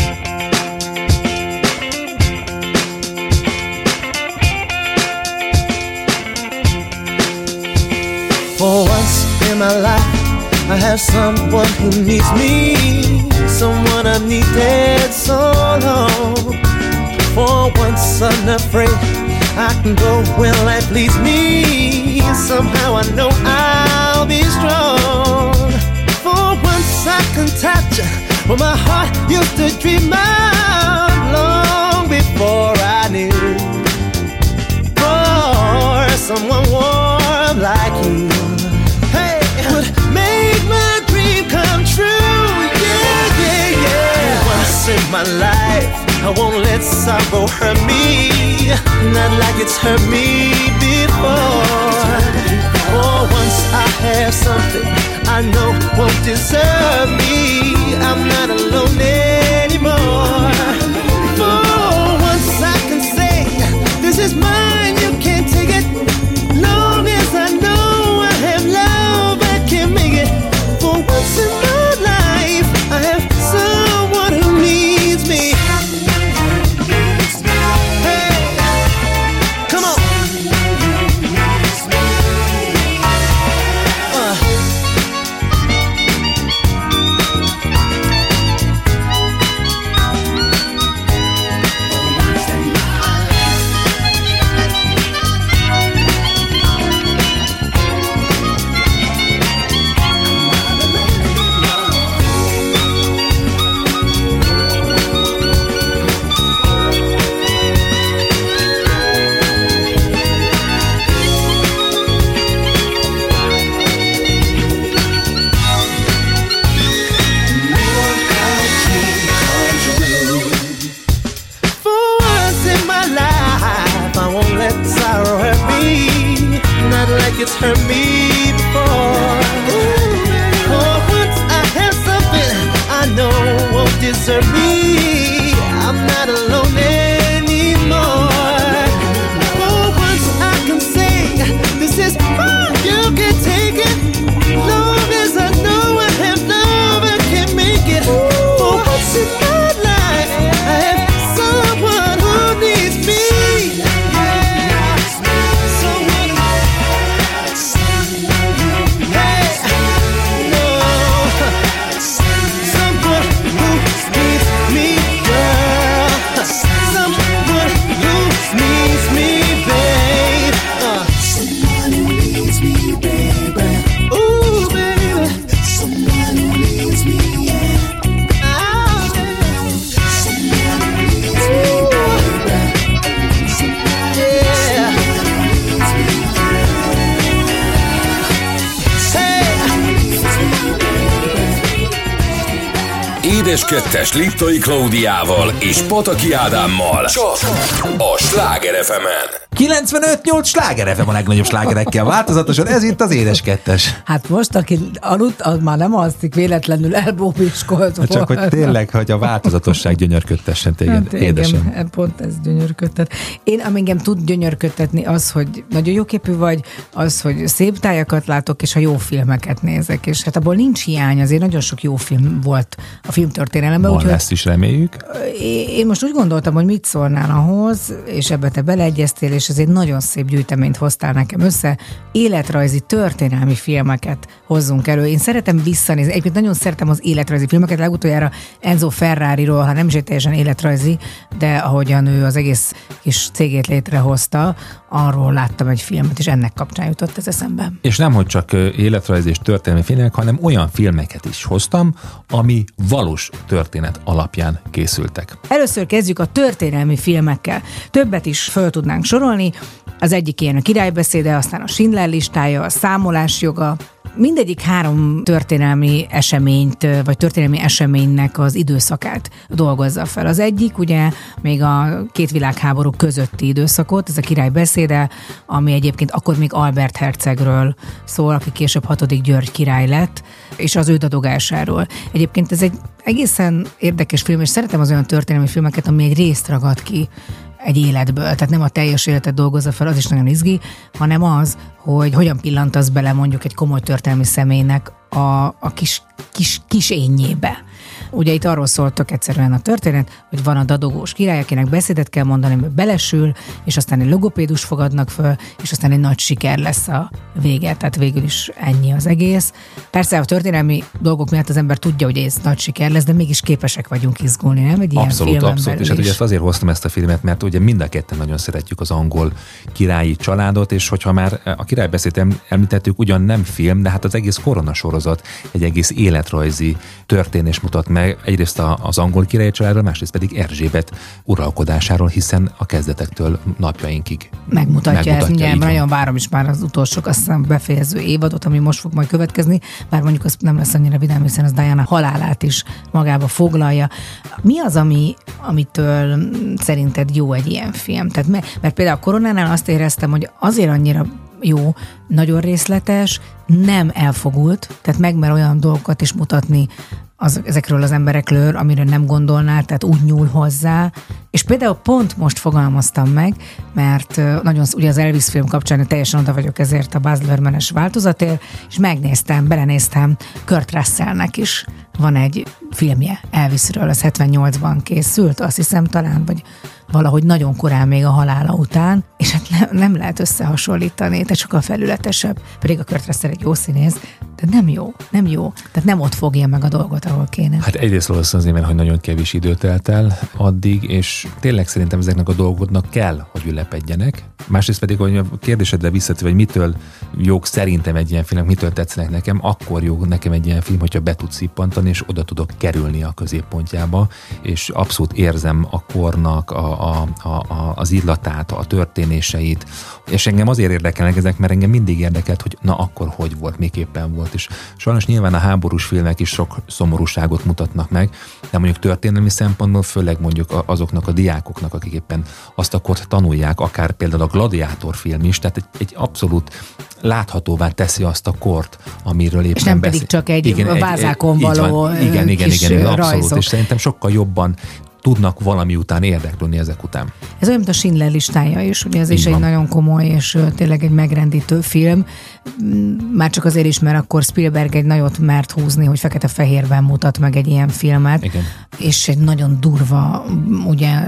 For once in my life, I have someone who needs me, someone I needed so long. For once, unafraid, I can go where life leads me. Somehow I know I'll be strong. Can touch what my heart used to dream of long before I knew for someone warm like you. Hey, would make my dream come true. Yeah, yeah, yeah. Once in my life, I won't let sorrow hurt me. Not like it's hurt me before. I have something I know won't deserve me. I'm not alone anymore. For once I can say, this is mine, 2-es Liptai Klaudiával és Pataki Ádámmal. Csak a Sláger fm 95-8 sláger a legnagyobb slágerekkel változatosan, ez itt az édes kettes. Hát most, aki aludt, az már nem alszik véletlenül elbóbiskolt Csak hogy tényleg, hogy a változatosság gyönyörködtessen téged, Hát édesem. igen, pont ez gyönyörködtet. Én, ami engem tud gyönyörködtetni, az, hogy nagyon jóképű vagy, az, hogy szép tájakat látok, és a jó filmeket nézek. És hát abból nincs hiány, azért nagyon sok jó film volt a filmtörténelemben. Van úgyhogy lesz is reméljük. én most úgy gondoltam, hogy mit szólnál ahhoz, és ebbe te beleegyeztél, és ez egy nagyon szép gyűjteményt hoztál nekem össze. Életrajzi, történelmi filmeket hozzunk elő. Én szeretem visszanézni, egyébként nagyon szeretem az életrajzi filmeket, legutoljára Enzo Ferrari-ról, ha nem is teljesen életrajzi, de ahogyan ő az egész kis cégét létrehozta, arról láttam egy filmet, és ennek kapcsán jutott ez eszembe. És nem, hogy csak életrajzi és történelmi filmek, hanem olyan filmeket is hoztam, ami valós történet alapján készültek. Először kezdjük a történelmi filmekkel. Többet is föl tudnánk sorolni. Az egyik ilyen a királybeszéde, aztán a Schindler listája, a számolás joga, Mindegyik három történelmi eseményt, vagy történelmi eseménynek az időszakát dolgozza fel. Az egyik ugye még a két világháború közötti időszakot, ez a király beszéde, ami egyébként akkor még Albert hercegről szól, aki később hatodik György király lett, és az ő dadogásáról. Egyébként ez egy egészen érdekes film, és szeretem az olyan történelmi filmeket, ami egy részt ragad ki egy életből, tehát nem a teljes életet dolgozza fel, az is nagyon izgi, hanem az, hogy hogyan pillantasz bele mondjuk egy komoly történelmi személynek a, a kis, kis, kis énjébe. Ugye itt arról szóltak egyszerűen a történet, hogy van a dadogós király, akinek beszédet kell mondani, mert belesül, és aztán egy logopédus fogadnak föl, és aztán egy nagy siker lesz a vége, tehát végül is ennyi az egész. Persze a történelmi dolgok miatt az ember tudja, hogy ez nagy siker lesz, de mégis képesek vagyunk izgulni, nem? Egy ilyen Abszolút, filmen abszolút. És hát ugye azért hoztam ezt a filmet, mert ugye mind a ketten nagyon szeretjük az angol királyi családot, és hogyha már a királybeszéd em- említettük, ugyan nem film, de hát az egész koronasorozat egy egész életrajzi történés mutat meg. Egyrészt az angol királyi családról, másrészt pedig Erzsébet uralkodásáról, hiszen a kezdetektől napjainkig megmutatja, ezt. így Mindjárt nagyon várom is már az utolsó, azt hiszem befejező évadot, ami most fog majd következni, bár mondjuk az nem lesz annyira vidám, hiszen az Diana halálát is magába foglalja. Mi az, ami, amitől szerinted jó egy ilyen film? Tehát, me- mert például a koronánál azt éreztem, hogy azért annyira jó, nagyon részletes, nem elfogult, tehát megmer olyan dolgokat is mutatni az, ezekről az emberekről, amire nem gondolnál, tehát úgy nyúl hozzá. És például pont most fogalmaztam meg, mert nagyon, ugye az Elvis film kapcsán teljesen oda vagyok ezért a Baz Luhrmann-es változatért, és megnéztem, belenéztem Kurt Russellnek is van egy filmje Elvisről, az 78-ban készült, azt hiszem talán, vagy valahogy nagyon korán még a halála után, és hát nem, nem lehet összehasonlítani, tehát sokkal felületesebb, pedig a Kurt Russell egy jó színész, de nem jó, nem jó, tehát nem ott fogja meg a dolgot, ahol kéne. Hát egyrészt valószínűleg azért, mert hogy nagyon kevés idő telt el addig, és tényleg szerintem ezeknek a dolgoknak kell, hogy ülepedjenek. Másrészt pedig, hogy a kérdésedre visszatérve, hogy mitől jók szerintem egy ilyen film, mitől tetszenek nekem, akkor jó nekem egy ilyen film, hogyha be tud szippantani, és oda tudok kerülni a középpontjába, és abszolút érzem a kornak a, a, a, a, az illatát, a történéseit, és engem azért érdekelnek ezek, mert engem mindig érdekelt, hogy na akkor hogy volt, miképpen volt. És sajnos nyilván a háborús filmek is sok szomorúságot mutatnak meg, de mondjuk történelmi szempontból, főleg mondjuk azoknak a diákoknak, akik éppen azt a kort tanulják, akár például a Gladiátor film is, tehát egy, egy abszolút láthatóvá teszi azt a kort, amiről éppen nem pedig beszél. csak egy vázákon így való, van. Igen, igen, kis, igen, igen, abszolút. rajzok. És szerintem sokkal jobban tudnak valami után érdeklődni ezek után. Ez olyan, mint a Schindler listája is, ugye ez Így is egy van. nagyon komoly és tényleg egy megrendítő film. Mm, Már csak azért is, mert akkor Spielberg egy nagyot mert húzni, hogy fekete-fehérben mutat meg egy ilyen filmet. Igen. És egy nagyon durva, mm, ugye,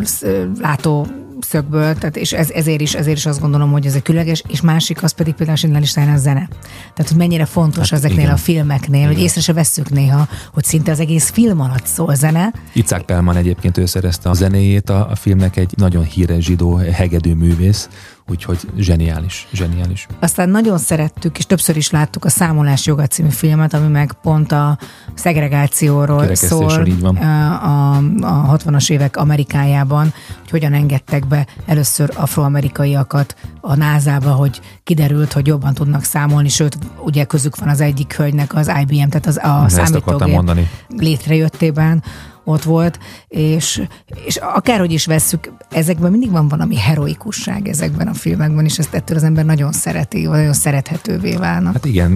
látó szögből, tehát és ez, ezért, is, ezért is azt gondolom, hogy ez egy különleges, és másik az pedig például a listáján a zene. Tehát, hogy mennyire fontos hát ezeknél igen. a filmeknél, hogy észre se vesszük néha, hogy szinte az egész film alatt szól zene, Icák Pelman egyébként ő szerezte a zenéjét a, a filmnek, egy nagyon híres zsidó hegedű művész, úgyhogy zseniális, zseniális. Aztán nagyon szerettük, és többször is láttuk a Számolás joga című filmet, ami meg pont a szegregációról szól így van. a, a 60-as évek Amerikájában, hogy hogyan engedtek be először afroamerikaiakat a názába, hogy kiderült, hogy jobban tudnak számolni, sőt, ugye közük van az egyik hölgynek az IBM, tehát az a akartam számítógép létrejöttében ott volt, és, és akárhogy is vesszük, ezekben mindig van valami heroikusság ezekben a filmekben, és ezt ettől az ember nagyon szereti, nagyon szerethetővé válnak. Hát igen,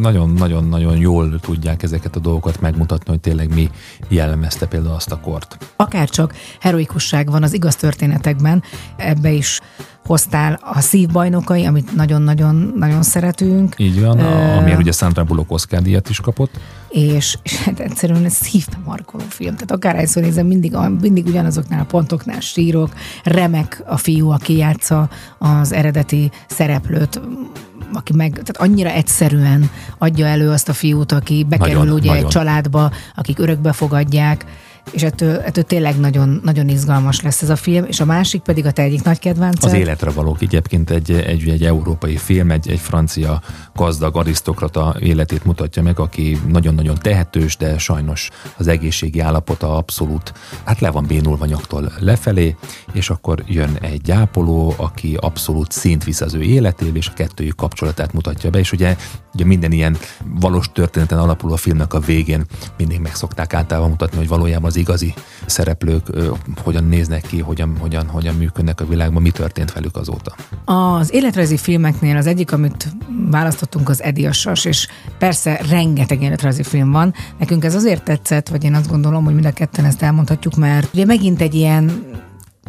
nagyon-nagyon-nagyon jól tudják ezeket a dolgokat megmutatni, hogy tényleg mi jellemezte például azt a kort. Akárcsak heroikusság van az igaz történetekben, ebbe is hoztál a szívbajnokai, amit nagyon-nagyon nagyon szeretünk, Így van, a, amiért ugye Sandra Bullock Oscar díjat is kapott. és, és hát egyszerűen ez szívbe markoló film. Tehát akárhányszor nézem, mindig, mindig ugyanazoknál a pontoknál sírok, remek a fiú, aki játsza az eredeti szereplőt, aki meg, tehát annyira egyszerűen adja elő azt a fiút, aki bekerül Nagyon, ugye egy nagyon. családba, akik örökbe fogadják, és ettől, ettől tényleg nagyon, nagyon izgalmas lesz ez a film, és a másik pedig a te egyik nagy kedvenced. Az életre valók egyébként egy, egy, egy európai film, egy, egy francia gazdag arisztokrata életét mutatja meg, aki nagyon-nagyon tehetős, de sajnos az egészségi állapota abszolút, hát le van bénulva nyaktól lefelé, és akkor jön egy gyápoló, aki abszolút szint visz az ő életébe, és a kettőjük kapcsolatát mutatja be, és ugye, ugye minden ilyen valós történeten alapuló a filmnek a végén mindig meg szokták általában mutatni, hogy valójában az igazi szereplők ö, hogyan néznek ki, hogyan, hogyan, hogyan működnek a világban, mi történt velük azóta. Az életrajzi filmeknél az egyik, amit választottunk, az Edi a Sas, és persze rengeteg életrajzi film van. Nekünk ez azért tetszett, vagy én azt gondolom, hogy mind a ketten ezt elmondhatjuk, mert ugye megint egy ilyen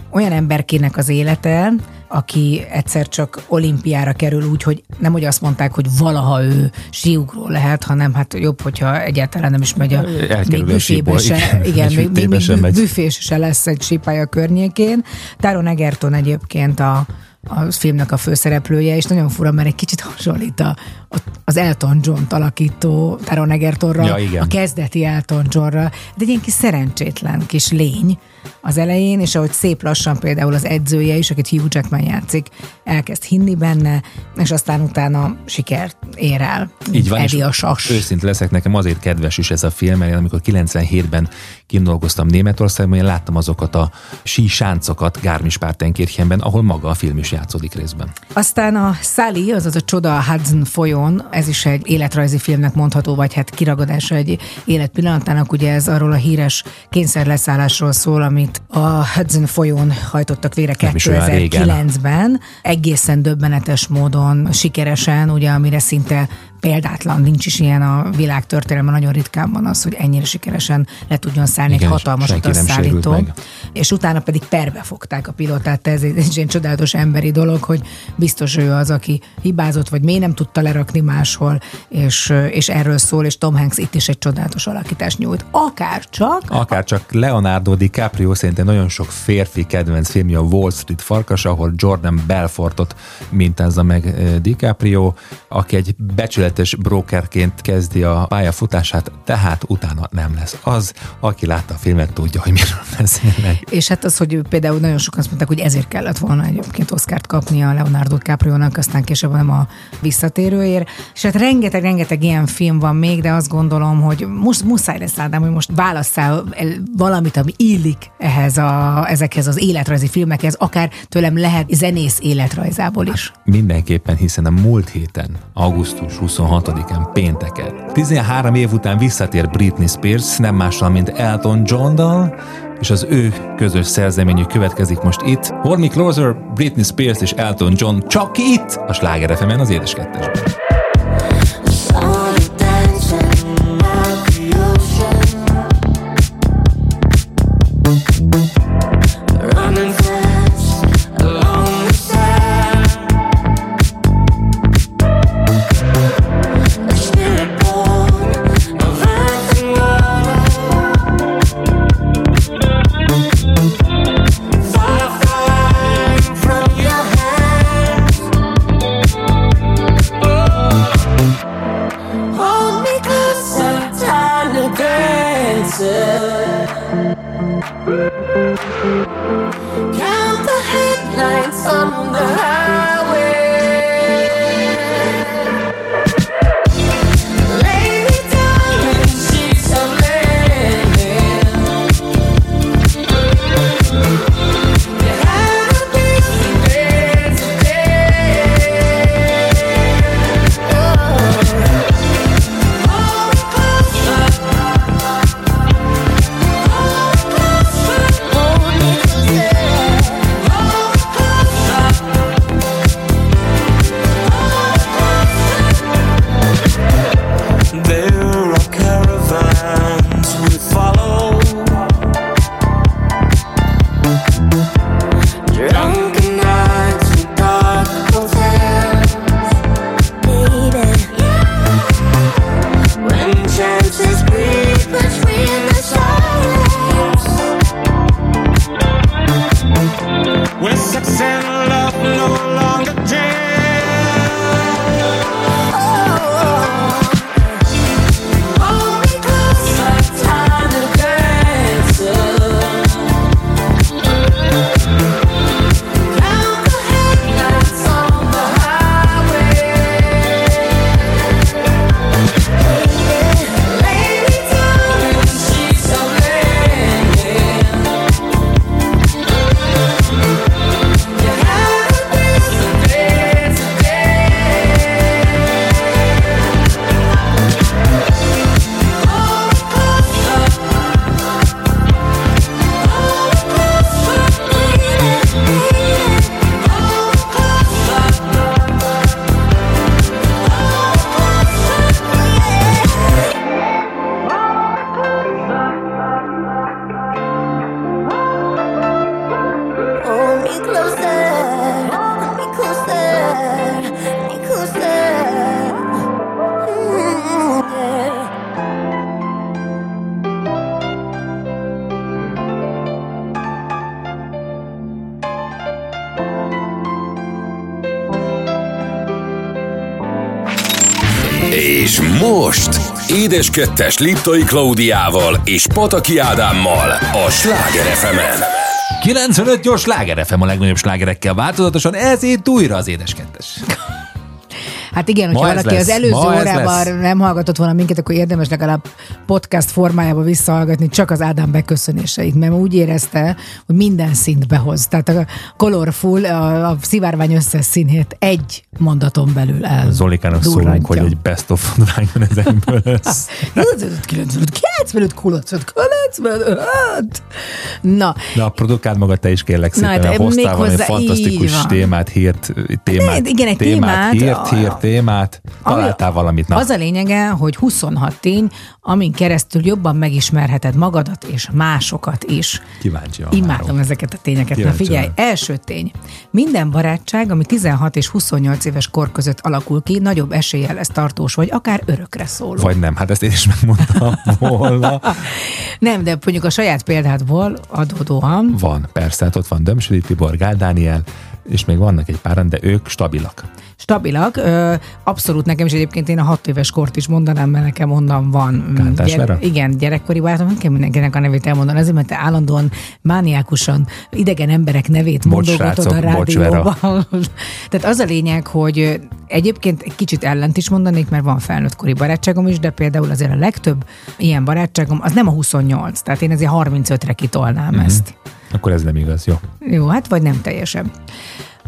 olyan emberkének az élete, aki egyszer csak olimpiára kerül úgy, hogy nem hogy azt mondták, hogy valaha ő síugró lehet, hanem hát jobb, hogyha egyáltalán nem is megy a Elkerül a büfébe se, igen. igen, még, még, még sem büfés se lesz egy sípálya környékén. Taron Egerton egyébként a, a filmnek a főszereplője, és nagyon fura, mert egy kicsit hasonlít a, a, az Elton John alakító Taron Egertonra, Ja, igen. a kezdeti Elton Johnra, de egy ilyen kis szerencsétlen kis lény az elején, és ahogy szép lassan például az edzője is, akit Hugh Jackman játszik, elkezd hinni benne, és aztán utána sikert ér el. Így van, Eddie a sas. őszinte leszek, nekem azért kedves is ez a film, mert amikor 97-ben kindolgoztam Németországban, én láttam azokat a sísáncokat Garmisch-Partenkirchenben, ahol maga a film is játszódik részben. Aztán a Sally, azaz a Csoda a Hudson folyón, ez is egy életrajzi filmnek mondható, vagy hát kiragadása egy életpillanatának, ugye ez arról a híres kényszerleszállásról szól, amit a Hudson folyón hajtottak végre Nem is olyan régen. 2009-ben, egészen döbbenetes módon, sikeresen, ugye amire szinte példátlan, nincs is ilyen a világ történelemben, nagyon ritkán van az, hogy ennyire sikeresen le tudjon szállni Igen, egy hatalmas utasszállító. És utána pedig perbe fogták a pilotát, ez egy, egy ilyen csodálatos emberi dolog, hogy biztos ő az, aki hibázott, vagy miért nem tudta lerakni máshol, és, és erről szól, és Tom Hanks itt is egy csodálatos alakítást nyújt. Akár csak, Akár csak Leonardo DiCaprio szerintem nagyon sok férfi kedvenc filmje a Wall Street farkas, ahol Jordan Belfortot mintázza meg eh, DiCaprio, aki egy becsületes brokerként kezdi a pályafutását, tehát utána nem lesz az, aki látta a filmet, tudja, hogy miről <laughs> beszélnek. És hát az, hogy például nagyon sokan azt mondták, hogy ezért kellett volna egyébként Oszkárt kapni a Leonardo DiCaprio-nak, aztán később nem a visszatérőért. És hát rengeteg-rengeteg ilyen film van még, de azt gondolom, hogy most muszáj lesz Ádám, hogy most válasszál valamit, ami illik ehhez a, ezekhez az életrajzi filmekhez, akár tőlem lehet zenész életrajzából is. Mindenképpen, hiszen a múlt héten, augusztus 26-án pénteken. 13 év után visszatér Britney Spears, nem mással, mint Elton John-dal, és az ő közös szerzeményük következik most itt. Hold Me Closer, Britney Spears és Elton John csak itt, a Sláger fm az édes. Édes Kettes Liptai Klaudiával és Pataki Ádámmal a Sláger fm 95 gyors sláger FM a legnagyobb slágerekkel változatosan, ez itt újra az édes kettes. Hát igen, hogyha valaki lesz, az előző órában nem hallgatott volna minket, akkor érdemes legalább podcast formájába visszahallgatni csak az Ádám beköszönéseit, mert úgy érezte, hogy minden szint behoz. Tehát a colorful, a, a szivárvány összes színét egy mondaton belül el. Zolikának szólunk, hogy egy best of vágjon ezekből lesz. 95, 95, 95, 95, 95. Na, De a produkáld maga te is kérlek szépen, hát, mert hoztál valami fantasztikus témát, hírt, témát, Ne, igen, egy témát, témát, hírt, hírt, témát, találtál valamit. Na, Az a lényege, hogy 26 tény, amin keresztül jobban megismerheted magadat és másokat is. kíváncsi a Imádom ezeket a tényeket. Na Kíváncsi figyelj, vagyok. első tény. Minden barátság, ami 16 és 28 éves kor között alakul ki, nagyobb eséllyel lesz tartós, vagy akár örökre szóló. Vagy nem, hát ezt én is megmondtam volna. <laughs> Nem, de mondjuk a saját példádból adódóan Van, persze, hát ott van Dömsödi Tibor, Gál Dániel, és még vannak egy páran, de ők stabilak. Stabilak. Ö, abszolút nekem is egyébként én a hat éves kort is mondanám, mert nekem onnan van. Kántás Vera? igen, gyerekkori barátom, nem kell mindenkinek a nevét elmondani, azért, mert te állandóan mániákusan idegen emberek nevét mondogatod a rádióban. <laughs> Tehát az a lényeg, hogy egyébként egy kicsit ellent is mondanék, mert van felnőttkori barátságom is, de például azért a legtöbb ilyen barátságom az nem a 28, tehát én ezért 35-re kitolnám uh-huh. ezt. Akkor ez nem igaz, jó. Jó, hát vagy nem teljesen.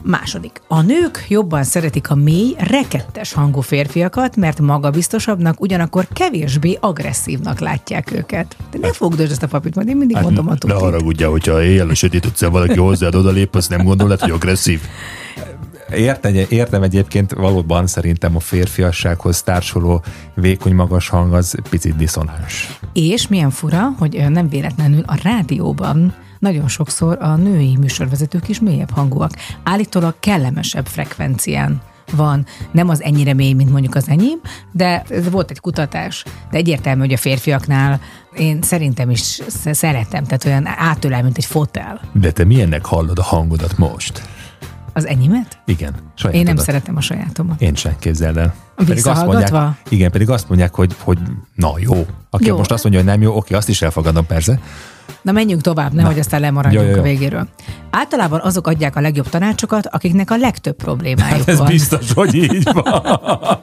Második. A nők jobban szeretik a mély, rekettes hangú férfiakat, mert magabiztosabbnak, ugyanakkor kevésbé agresszívnak látják őket. De ne fogdosd ezt a papírt, majd én mindig hát, mondom a ne tutit. haragudjál, hogyha éjjel a sötét utcán valaki hozzád odalép, azt nem gondolod, hogy agresszív. Értem, értem egyébként valóban szerintem a férfiassághoz társuló vékony magas hang az picit diszonáns. És milyen fura, hogy nem véletlenül a rádióban nagyon sokszor a női műsorvezetők is mélyebb hangúak. Állítólag kellemesebb frekvencián van, nem az ennyire mély, mint mondjuk az enyém, de ez volt egy kutatás, de egyértelmű, hogy a férfiaknál én szerintem is sz- szeretem, tehát olyan átölel, mint egy fotel. De te milyennek hallod a hangodat most? Az enyémet? Igen. Én nem sajátodat. szeretem a sajátomat. Én sem képzeld el. Visszahallgatva? mondják, igen, pedig azt mondják, hogy, hogy na jó. Aki jó. most azt mondja, hogy nem jó, oké, azt is elfogadom persze. Na menjünk tovább, nehogy aztán lemaradjunk Jó, jó, jó. a végéről. Általában azok adják a legjobb tanácsokat, akiknek a legtöbb problémájuk Ez van. biztos, hogy így van. <laughs>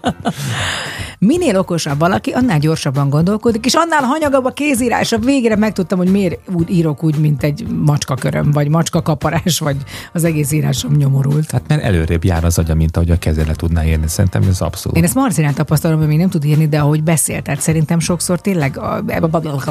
Minél okosabb valaki, annál gyorsabban gondolkodik, és annál hanyagabb a kézírása. Végre megtudtam, hogy miért úgy írok úgy, mint egy macskaköröm, vagy macskakaparás, vagy az egész írásom nyomorult. Hát mert előrébb jár az agya, mint ahogy a kezele tudná érni. Szerintem ez abszolút. Én ezt Marcinán tapasztalom, hogy még nem tud írni, de ahogy beszél, tehát szerintem sokszor tényleg a,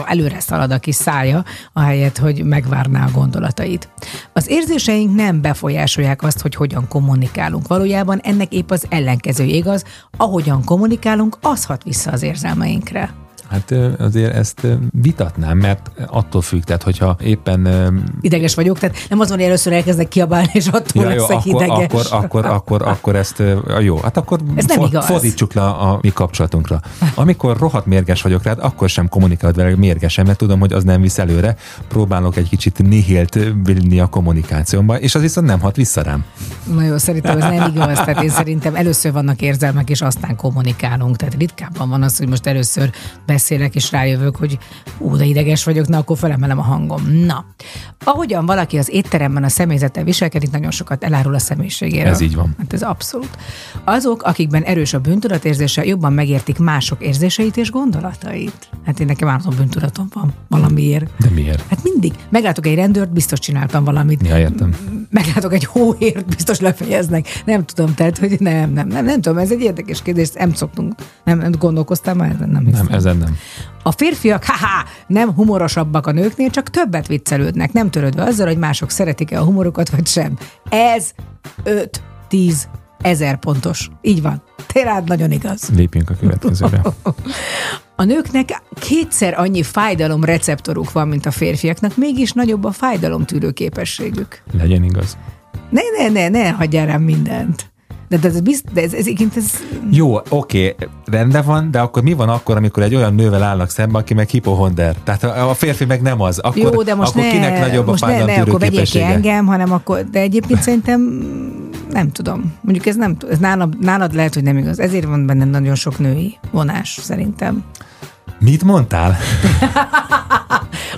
előre szalad a kis szája, ahelyett, hogy megvárná a gondolatait. Az érzéseink nem befolyásolják azt, hogy hogyan kommunikálunk. Valójában ennek épp az ellenkező igaz, ahogyan kommunikálunk, az hat vissza az érzelmeinkre. Hát azért ezt vitatnám, mert attól függ, tehát hogyha éppen Ideges vagyok, tehát nem az van, hogy először elkezdek kiabálni, és attól Ja, jó, leszek akkor, ideges. akkor, akkor, akkor, akkor ezt, jó, hát akkor Ez nem igaz. fordítsuk le a mi kapcsolatunkra. Amikor rohadt mérges vagyok rád, akkor sem kommunikálod vele mérgesen, mert tudom, hogy az nem visz előre. Próbálok egy kicsit nihilt vinni a kommunikációmba, és az viszont nem hat vissza rám. Na jó, szerintem ez nem igaz. Tehát én szerintem először vannak érzelmek, és aztán kommunikálunk. Tehát ritkábban van az, hogy most először beszélek, és rájövök, hogy ú, de ideges vagyok, na akkor felemelem a hangom. Na, ahogyan valaki az étteremben a személyzettel viselkedik, nagyon sokat elárul a személyiségéről. Ez így van. Hát ez abszolút. Azok, akikben erős a bűntudatérzése, jobban megértik mások érzéseit és gondolatait. Hát én nekem állandó bűntudatom van valamiért. De miért? Hát mindig. Meglátok egy rendőrt, biztos csináltam valamit Ja, értem. meglátok egy hóért, biztos lefejeznek. Nem tudom, tehát, hogy nem, nem, nem, nem tudom, ez egy érdekes kérdés, nem szoktunk, nem, nem gondolkoztam már, ezen nem hiszem. Nem, ezen nem. A férfiak, <laughs> haha, nem humorosabbak a nőknél, csak többet viccelődnek, nem törődve azzal, hogy mások szeretik-e a humorukat, vagy sem. Ez 5-10 ezer pontos. Így van. Tényleg nagyon igaz. Lépjünk a következőre. <laughs> A nőknek kétszer annyi fájdalom receptoruk van, mint a férfiaknak, mégis nagyobb a fájdalomtűrő képességük. Legyen igaz. Ne, ne, ne, ne hagyjál rám mindent. De, de, ez, bizt, de ez, ez, ez, ez, Jó, oké, rendben van, de akkor mi van akkor, amikor egy olyan nővel állnak szembe, aki meg hipohonder? Tehát a a férfi meg nem az. Akkor, jó, de most akkor ne, kinek nagyobb most a ne, ne, akkor vegyél ki engem, hanem akkor, de egyébként szerintem nem tudom. Mondjuk ez nem, ez nálad, nálad lehet, hogy nem igaz. Ezért van benne nagyon sok női vonás, szerintem. Mit mondtál? <laughs>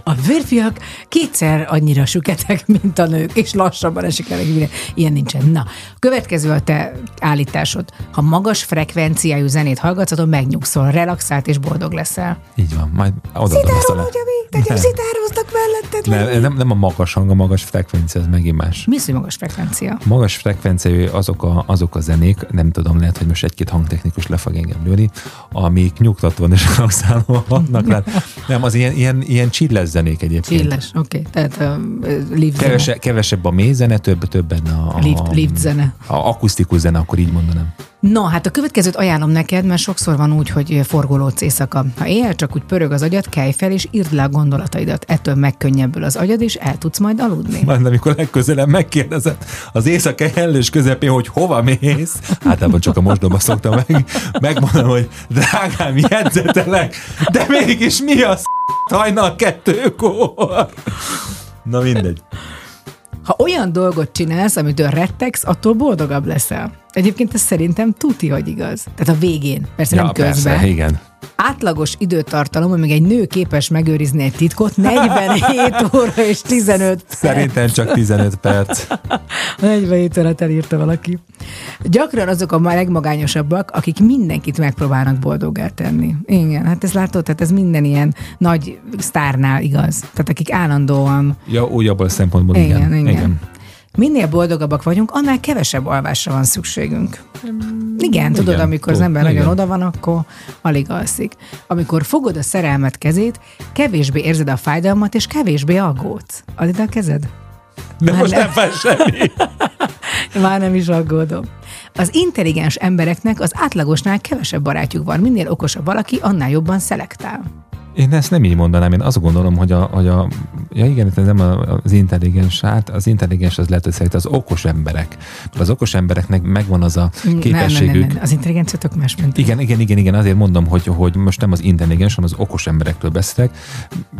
A férfiak kétszer annyira süketek, mint a nők, és lassabban esik el, ilyen, ilyen nincsen. Na, következő a te állításod. Ha magas frekvenciájú zenét hallgatsz, akkor megnyugszol, relaxált és boldog leszel. Így van, majd odaadom ezt a Szitárom, le. szitároznak melletted. Nem, nem, nem a magas hang, a magas frekvencia, ez megint más. Mi az, hogy magas frekvencia? Magas frekvenciájú azok a, azok a zenék, nem tudom, lehet, hogy most egy-két hangtechnikus le fog engem lőni, amik nyugtatóan és relaxálóan vannak rá. Nem, az ilyen, ilyen, ilyen chilles zenék egyébként. Csilles, oké. Okay. Tehát uh, zene. Kevese, kevesebb a mély zene, több, több benne a, a, Lift, lift zene. a akusztikus zene, akkor így mondanám. No, hát a következőt ajánlom neked, mert sokszor van úgy, hogy forgolódsz éjszaka. Ha éjjel csak úgy pörög az agyad, kelj fel és írd le a gondolataidat. Ettől megkönnyebbül az agyad, és el tudsz majd aludni. Majd amikor legközelebb megkérdezed az éjszaka hellős közepén, hogy hova mész, általában csak a mosdóba szoktam meg, megmondom, hogy drágám, jegyzetelek, de mégis mi az hajnal kettőkor? Na mindegy. Ha olyan dolgot csinálsz, amitől rettegsz, attól boldogabb leszel. Egyébként ez szerintem tuti, hogy igaz. Tehát a végén, persze nem közben. persze, igen. Átlagos időtartalom, amíg egy nő képes megőrizni egy titkot, 47 <laughs> óra és 15 perc. Szerintem csak 15 perc. <laughs> 47 órát elírta valaki. Gyakran azok a legmagányosabbak, akik mindenkit megpróbálnak boldoggá tenni. Igen, hát ez látod, tehát ez minden ilyen nagy sztárnál igaz. Tehát akik állandóan Ja, úgy abból a szempontból igen. igen, igen. igen. Minél boldogabbak vagyunk, annál kevesebb alvásra van szükségünk. Igen, tudod, igen, amikor az ember nagyon igen. oda van, akkor alig alszik. Amikor fogod a szerelmet kezét, kevésbé érzed a fájdalmat, és kevésbé aggódsz. Add ide a kezed? De Már most nem. nem fáj semmi. <laughs> Már nem is aggódom. Az intelligens embereknek az átlagosnál kevesebb barátjuk van. Minél okosabb valaki, annál jobban szelektál. Én ezt nem így mondanám, én azt gondolom, hogy a, hogy a ja igen, ez nem az intelligens, hát az intelligens az lehet, hogy szerint az okos emberek. Mert az okos embereknek megvan az a képességük. Nem, nem, nem, az intelligencia tök más, mint Igen, igen, igen, igen, azért mondom, hogy, hogy most nem az intelligens, hanem az okos emberekről beszélek.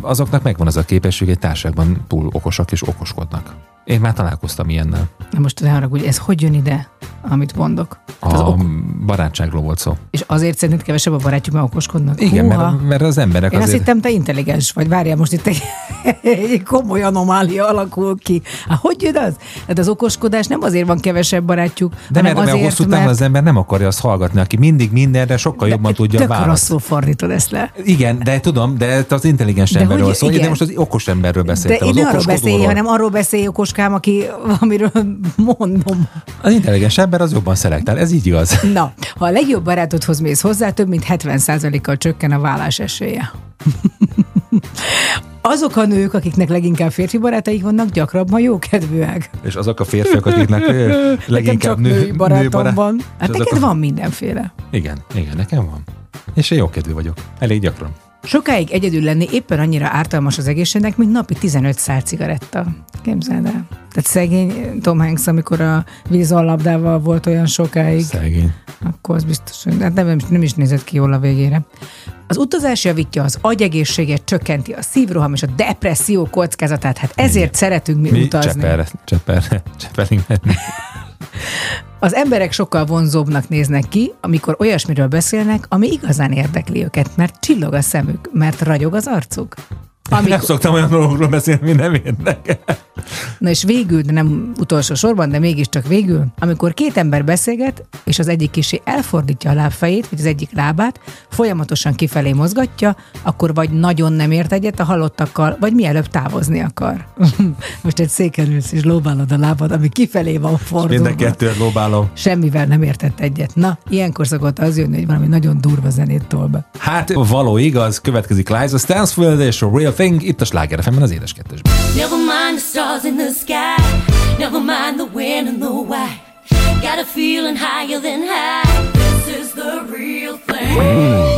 Azoknak megvan az a képesség, egy társaságban túl okosak és okoskodnak. Én már találkoztam ilyennel. Na most ne haragudj, ez hogy jön ide, amit mondok? Hát Az A ok- barátságról volt szó. és azért szerinted kevesebb a barátjuk, mert okoskodnak? Igen, Húha. mert, mert az emberek Én azt azért... hittem, te intelligens vagy. Várjál, most itt egy, egy komoly anomália alakul ki. Hát hogy jön az? Hát az okoskodás nem azért van kevesebb barátjuk, De hanem mert, mert azért, hosszú távon mert az ember nem akarja azt hallgatni, aki mindig mindenre sokkal jobban tudja tök válaszolni. rosszul fordítod ezt le. Igen, de tudom, de az intelligens De emberről hogy- szól, de igen. most az okos emberről De beszéltem, én az ne arról beszélj, hanem arról beszélj, okoskám, aki, amiről mondom. Az intelligens ember az jobban szelektál, ez így igaz. <laughs> Na, ha a legjobb barátodhoz mész hozzá, több mint 70%-kal csökken a vállás esélye. <laughs> Azok a nők, akiknek leginkább férfi barátaik vannak, gyakrabban jókedvűek. És azok a férfiak, akiknek leginkább nő, női barátom nőbarát- van. és Hát neked a- van mindenféle. Igen, igen, nekem van. És én jókedvű vagyok. Elég gyakran. Sokáig egyedül lenni éppen annyira ártalmas az egészségnek, mint napi 15 szál cigaretta. Képzeld el. Tehát szegény Tom Hanks, amikor a vízallabdával volt olyan sokáig, Szegény. akkor az biztos, hogy hát nem, nem is nézett ki jól a végére. Az utazás javítja az agyegészséget, csökkenti a szívroham és a depresszió kockázatát. Hát ezért Igen. szeretünk mi, Mi utazni. cseperre, cseperre, cseperring menni. Az emberek sokkal vonzóbbnak néznek ki, amikor olyasmiről beszélnek, ami igazán érdekli őket, mert csillog a szemük, mert ragyog az arcuk. Nem Amikor, szoktam olyan dolgokról beszélni, ami nem érdekel. na és végül, de nem utolsó sorban, de mégiscsak végül, amikor két ember beszélget, és az egyik kisé elfordítja a lábfejét, vagy az egyik lábát, folyamatosan kifelé mozgatja, akkor vagy nagyon nem ért egyet a halottakkal, vagy mielőbb távozni akar. <laughs> Most egy széken ülsz, és lóbálod a lábad, ami kifelé van fordulva. Minden kettőt lóbálom. Semmivel nem értett egyet. Na, ilyenkor szokott az jönni, hogy valami nagyon durva zenét tol be. Hát való igaz, következik Liza Stansfield és a Real Thing itt a Sláger FM-en az édes kettesben. Never mind the stars in the sky. Never mind the when and the why. Got a feeling higher than high. This is the real thing. This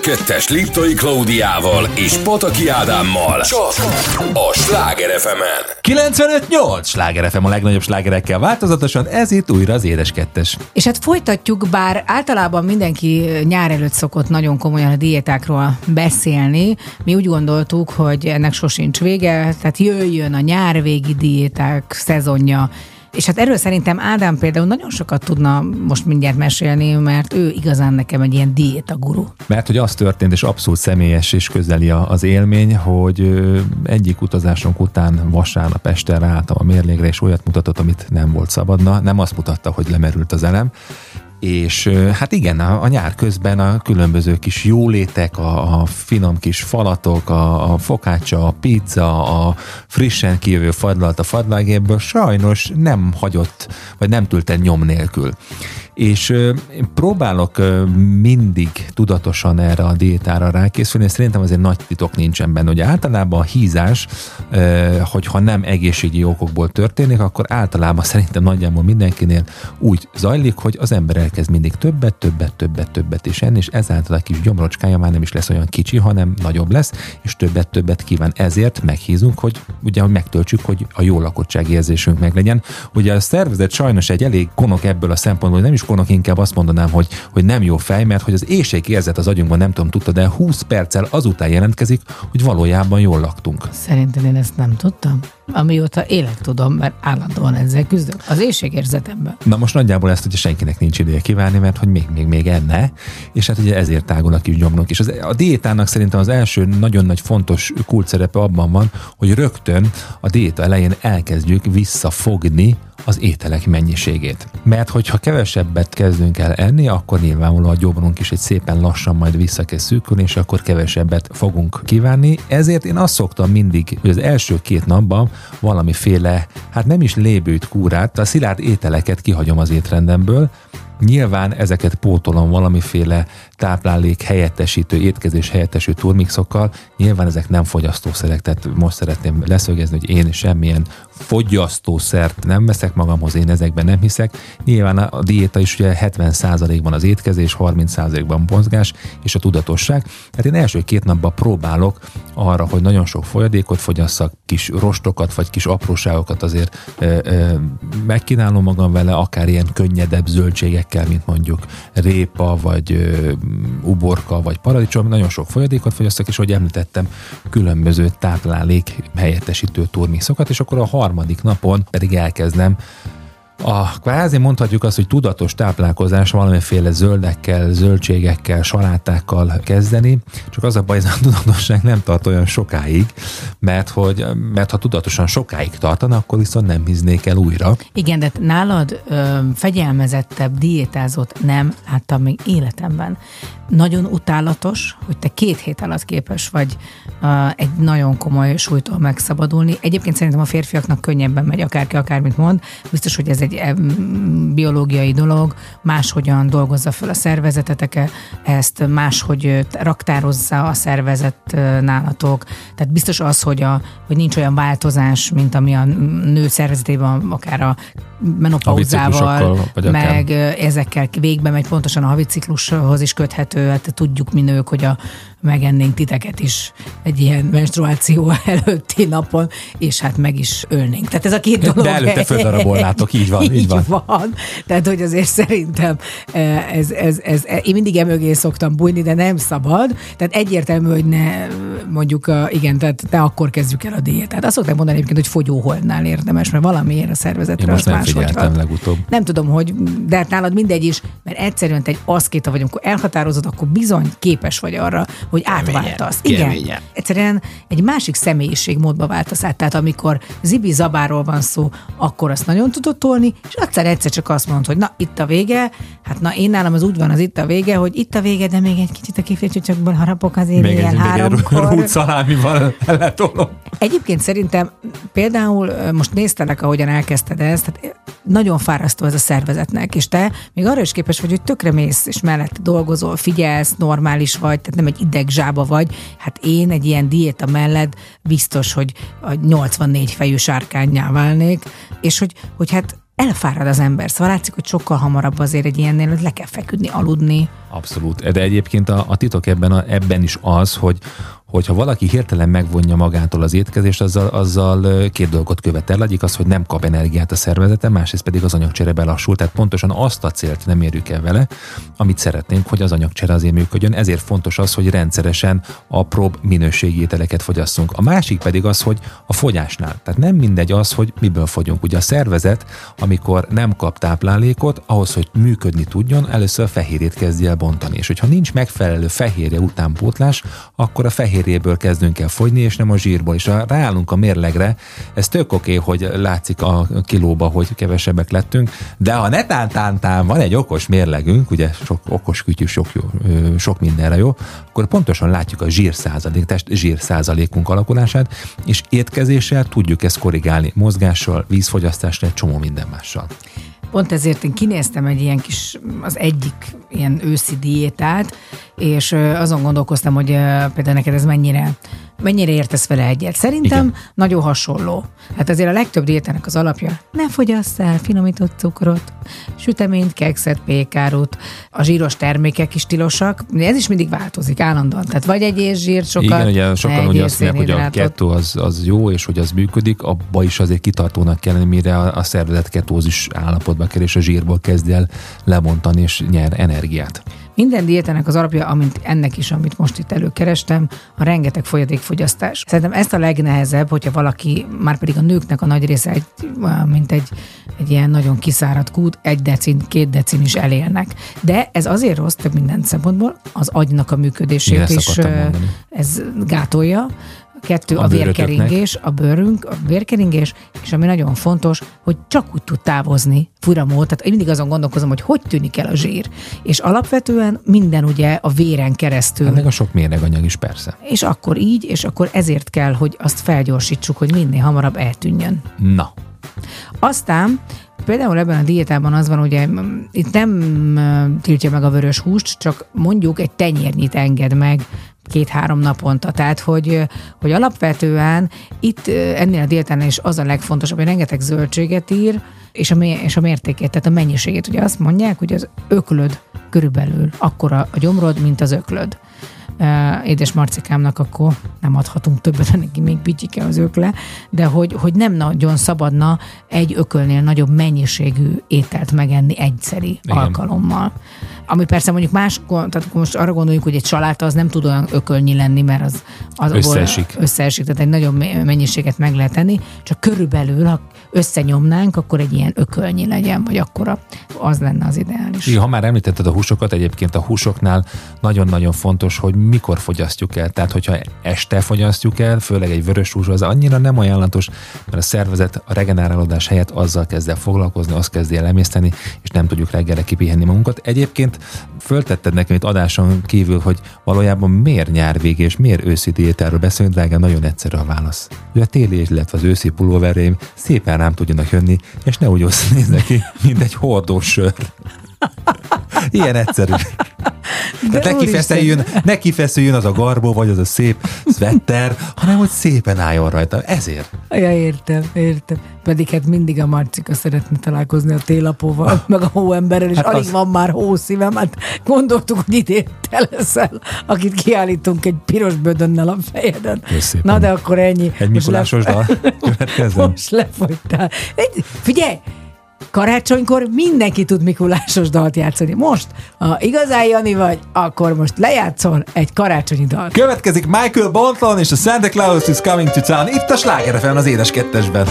Kettes Liptai Klaudiával és Pataki Ádámmal. Csak a Sláger fm 95-8 Sláger FM a legnagyobb slágerekkel változatosan, ez itt újra az Édes Kettes. És hát folytatjuk, bár általában mindenki nyár előtt szokott nagyon komolyan a diétákról beszélni. Mi úgy gondoltuk, hogy ennek sosincs vége, tehát jöjjön a nyárvégi diéták szezonja, és hát erről szerintem Ádám például nagyon sokat tudna most mindjárt mesélni, mert ő igazán nekem egy ilyen diétaguru. Mert hogy az történt, és abszolút személyes és közeli az élmény, hogy egyik utazásunk után vasárnap este ráálltam a mérlégre, és olyat mutatott, amit nem volt szabadna. Nem azt mutatta, hogy lemerült az elem, és hát igen, a, a nyár közben a különböző kis jólétek, a, a finom kis falatok, a, a fokácsa, a pizza, a frissen kijövő fadlalt a fadlágéből sajnos nem hagyott, vagy nem tűlt el nyom nélkül. És én próbálok mindig tudatosan erre a diétára rákészülni, és szerintem azért nagy titok nincsen benne. Ugye általában a hízás, hogyha nem egészségi okokból történik, akkor általában szerintem nagyjából mindenkinél úgy zajlik, hogy az ember elkezd mindig többet, többet, többet, többet is enni, és ezáltal a kis gyomrocskája már nem is lesz olyan kicsi, hanem nagyobb lesz, és többet, többet kíván. Ezért meghízunk, hogy ugye hogy megtöltsük, hogy a jó lakottság érzésünk meglegyen. Ugye a szervezet sajnos egy elég konok ebből a szempontból, hogy nem is konok, inkább azt mondanám, hogy, hogy nem jó fej, mert hogy az éjség érzet az agyunkban nem tudom, tudta, de 20 perccel azután jelentkezik, hogy valójában jól laktunk. Szerinted én ezt nem tudtam? Amióta élek tudom, mert állandóan ezzel küzdök. Az éjségérzetemben. Na most nagyjából ezt ugye senkinek nincs ideje kívánni, mert hogy még, még, még enne, és hát ugye ezért tágul a kis gyomrunk. És az, a diétának szerintem az első nagyon nagy fontos kult szerepe abban van, hogy rögtön a diéta elején elkezdjük visszafogni az ételek mennyiségét. Mert hogyha kevesebbet kezdünk el enni, akkor nyilvánvalóan a gyomrunk is egy szépen lassan majd visszakezd szűkülni, és akkor kevesebbet fogunk kívánni. Ezért én azt szoktam mindig, hogy az első két napban valamiféle, hát nem is lébőt kúrát, a szilárd ételeket kihagyom az étrendemből, Nyilván ezeket pótolom valamiféle táplálék helyettesítő, étkezés helyettesítő turmixokkal. Nyilván ezek nem fogyasztószerek, tehát most szeretném leszögezni, hogy én semmilyen fogyasztószert nem veszek magamhoz, én ezekben nem hiszek. Nyilván a diéta is ugye 70%-ban az étkezés, 30%-ban mozgás és a tudatosság. Tehát én első két napban próbálok arra, hogy nagyon sok folyadékot fogyasszak, kis rostokat vagy kis apróságokat azért ö, ö, megkínálom magam vele, akár ilyen könnyedebb zöldségekkel, mint mondjuk répa, vagy uborka, vagy paradicsom, nagyon sok folyadékot fogyasztok, és ahogy említettem, különböző táplálék helyettesítő turmixokat, és akkor a harmadik napon pedig elkezdem a kvázi mondhatjuk azt, hogy tudatos táplálkozás valamiféle zöldekkel, zöldségekkel, salátákkal kezdeni, csak az a baj, ez a tudatosság nem tart olyan sokáig, mert, hogy, mert ha tudatosan sokáig tartana, akkor viszont nem híznék el újra. Igen, de nálad ö, fegyelmezettebb diétázót nem láttam még életemben. Nagyon utálatos, hogy te két hét alatt képes vagy ö, egy nagyon komoly súlytól megszabadulni. Egyébként szerintem a férfiaknak könnyebben megy, akárki akármit mond. Biztos, hogy ez egy em, biológiai dolog, máshogyan dolgozza föl a szervezeteteke, ezt máshogy raktározza a szervezet nálatok. Tehát biztos az, hogy, a, hogy nincs olyan változás, mint ami a nő szervezetében, akár a menopauzával, akár- meg ezekkel végbe megy, pontosan a haviciklushoz is köthető, hát tudjuk mi nők, hogy a megennénk titeket is egy ilyen menstruáció <laughs> előtti napon, és hát meg is ölnénk. Tehát ez a két dolog. De előtte földarabolnátok, így van, <laughs> így van. van. Tehát, hogy azért szerintem eh, ez, ez, ez, én mindig emögé szoktam bújni, de nem szabad. Tehát egyértelmű, hogy ne mondjuk, a, igen, tehát ne akkor kezdjük el a diétát. Azt szokták mondani egyébként, hogy fogyóholdnál érdemes, mert valamiért a szervezetre Én most nem figyeltem legutóbb. Nem tudom, hogy, de hát nálad mindegy is, mert egyszerűen te egy aszkéta vagy, amikor elhatározod, akkor bizony képes vagy arra, hogy átváltasz. Igen. Egyszerűen egy másik személyiségmódba váltasz át. Tehát amikor Zibi Zabáról van szó, akkor azt nagyon tudod tolni, és egyszer egyszer csak azt mondod, hogy na, itt a vége. Hát na, én nálam az úgy van az itt a vége, hogy itt a vége, de még egy kicsit a kifércsöcsökből harapok azért Még ilyen egy, még háromkor. rút szalámival letolom. Egyébként szerintem például most néztelek, ahogyan elkezdted ezt, tehát nagyon fárasztó ez a szervezetnek, és te még arra is képes vagy, hogy tökre mész, és mellett dolgozol, figyelsz, normális vagy, tehát nem egy idegzsába vagy. Hát én egy ilyen diéta mellett biztos, hogy a 84 fejű sárkányá válnék, és hogy, hogy hát elfárad az ember. Szóval látszik, hogy sokkal hamarabb azért egy ilyennél hogy le kell feküdni, aludni. Abszolút. De egyébként a, a titok ebben, a, ebben is az, hogy hogyha valaki hirtelen megvonja magától az étkezést, azzal, azzal két dolgot követel. Egyik az, hogy nem kap energiát a szervezete, másrészt pedig az anyagcsere belassul. Tehát pontosan azt a célt nem érjük el vele, amit szeretnénk, hogy az anyagcsere azért működjön. Ezért fontos az, hogy rendszeresen apróbb minőségi ételeket fogyasszunk. A másik pedig az, hogy a fogyásnál. Tehát nem mindegy az, hogy miből fogyunk. Ugye a szervezet, amikor nem kap táplálékot, ahhoz, hogy működni tudjon, először a fehérjét kezdje el bontani. És hogyha nincs megfelelő fehérje utánpótlás, akkor a fehérjéből kezdünk el fogyni, és nem a zsírból. És ha ráállunk a mérlegre, ez tök oké, hogy látszik a kilóba, hogy kevesebbek lettünk, de ha netán van egy okos mérlegünk, ugye sok okos kütyű sok, jó, sok mindenre jó, akkor pontosan látjuk a zsír százalék, test zsír százalékunk alakulását, és étkezéssel tudjuk ezt korrigálni, mozgással, vízfogyasztással, csomó minden mással. Pont ezért én kinéztem egy ilyen kis, az egyik ilyen őszi diétát, és azon gondolkoztam, hogy például neked ez mennyire, mennyire értesz vele egyet. Szerintem Igen. nagyon hasonló. Hát azért a legtöbb diétának az alapja, ne fogyasz el finomított cukrot, süteményt, kekszet, pékárút, a zsíros termékek is tilosak, ez is mindig változik állandóan. Tehát vagy egy zsírt sokat, Igen, ugye sokan ugye azt mondják, hogy a kettó az, az jó, és hogy az működik, abba is azért kitartónak kell lenni, mire a, a szervezet ketózis állapotba kerül, és a zsírból kezd el lemontani, és nyer energiát. Minden diétának az alapja, amint ennek is, amit most itt előkerestem, a rengeteg folyadékfogyasztás. Szerintem ezt a legnehezebb, hogyha valaki, már pedig a nőknek a nagy része, egy, mint egy, egy ilyen nagyon kiszáradt kút, egy decin, két decin is elélnek. De ez azért rossz több minden szempontból, az agynak a működését Igen, is ez gátolja. Kettő A a, vérkeringés, a bőrünk, a vérkeringés, és ami nagyon fontos, hogy csak úgy tud távozni furamód. Tehát én mindig azon gondolkozom, hogy hogy tűnik el a zsír. És alapvetően minden ugye a véren keresztül. Ennek a sok mérleganyag is persze. És akkor így, és akkor ezért kell, hogy azt felgyorsítsuk, hogy minél hamarabb eltűnjön. Na, Aztán például ebben a diétában az van, ugye itt nem tiltja meg a vörös húst, csak mondjuk egy tenyérnyit enged meg két-három naponta. Tehát, hogy, hogy alapvetően itt ennél a diétánál is az a legfontosabb, hogy rengeteg zöldséget ír, és a, és a mértékét, tehát a mennyiségét. Ugye azt mondják, hogy az öklöd körülbelül akkora a gyomrod, mint az öklöd. Édes marcikámnak akkor nem adhatunk többet, <laughs> neki még bityike az ökle, de hogy, hogy nem nagyon szabadna egy ökölnél nagyobb mennyiségű ételt megenni egyszeri. Igen. alkalommal. Ami persze mondjuk más, tehát most arra gondoljuk, hogy egy saláta az nem tud olyan ökölnyi lenni, mert az, az Összeesik. összeesik, tehát egy nagyobb me- mennyiséget meg lehet tenni, csak körülbelül, ha összenyomnánk, akkor egy ilyen ökölnyi legyen, vagy akkora, az lenne az ideális. Igen, ha már említetted a húsokat, egyébként a húsoknál nagyon-nagyon fontos, hogy mikor fogyasztjuk el. Tehát, hogyha este fogyasztjuk el, főleg egy vörös hús, az annyira nem ajánlatos, mert a szervezet a regenerálódás helyett azzal kezd el foglalkozni, azt kezdi el emészteni, és nem tudjuk reggelre kipihenni magunkat. Egyébként föltetted nekem itt adáson kívül, hogy valójában miért nyár végé és miért őszi diétáról beszélünk, drága, nagyon egyszerű a válasz. Ugye a téli, illetve az őszi pulóvereim szépen rám tudjanak jönni, és ne úgy össze néznek ki, mint egy hordós sör. Ilyen egyszerű. Tehát ne kifeszüljön, ne kifeszüljön az a garbó, vagy az a szép szvetter, hanem hogy szépen álljon rajta. Ezért. Ja, értem, értem. Pedig hát mindig a Marcika szeretne találkozni a télapóval, meg a hóemberrel, és Hát alig az- van már hószívem. Hát gondoltuk, hogy idén te leszel, akit kiállítunk egy piros bödönnel a fejeden. Na de akkor ennyi. Egy Mikulásos le- dal <laughs> következzen. Most lefogytál. Figyelj! Karácsonykor mindenki tud Mikulásos dalt játszani. Most, ha igazán Jani vagy, akkor most lejátszol egy karácsonyi dalt. Következik Michael Bonton és a Santa Claus is Coming to Town. Itt a Sláger az édes kettesben.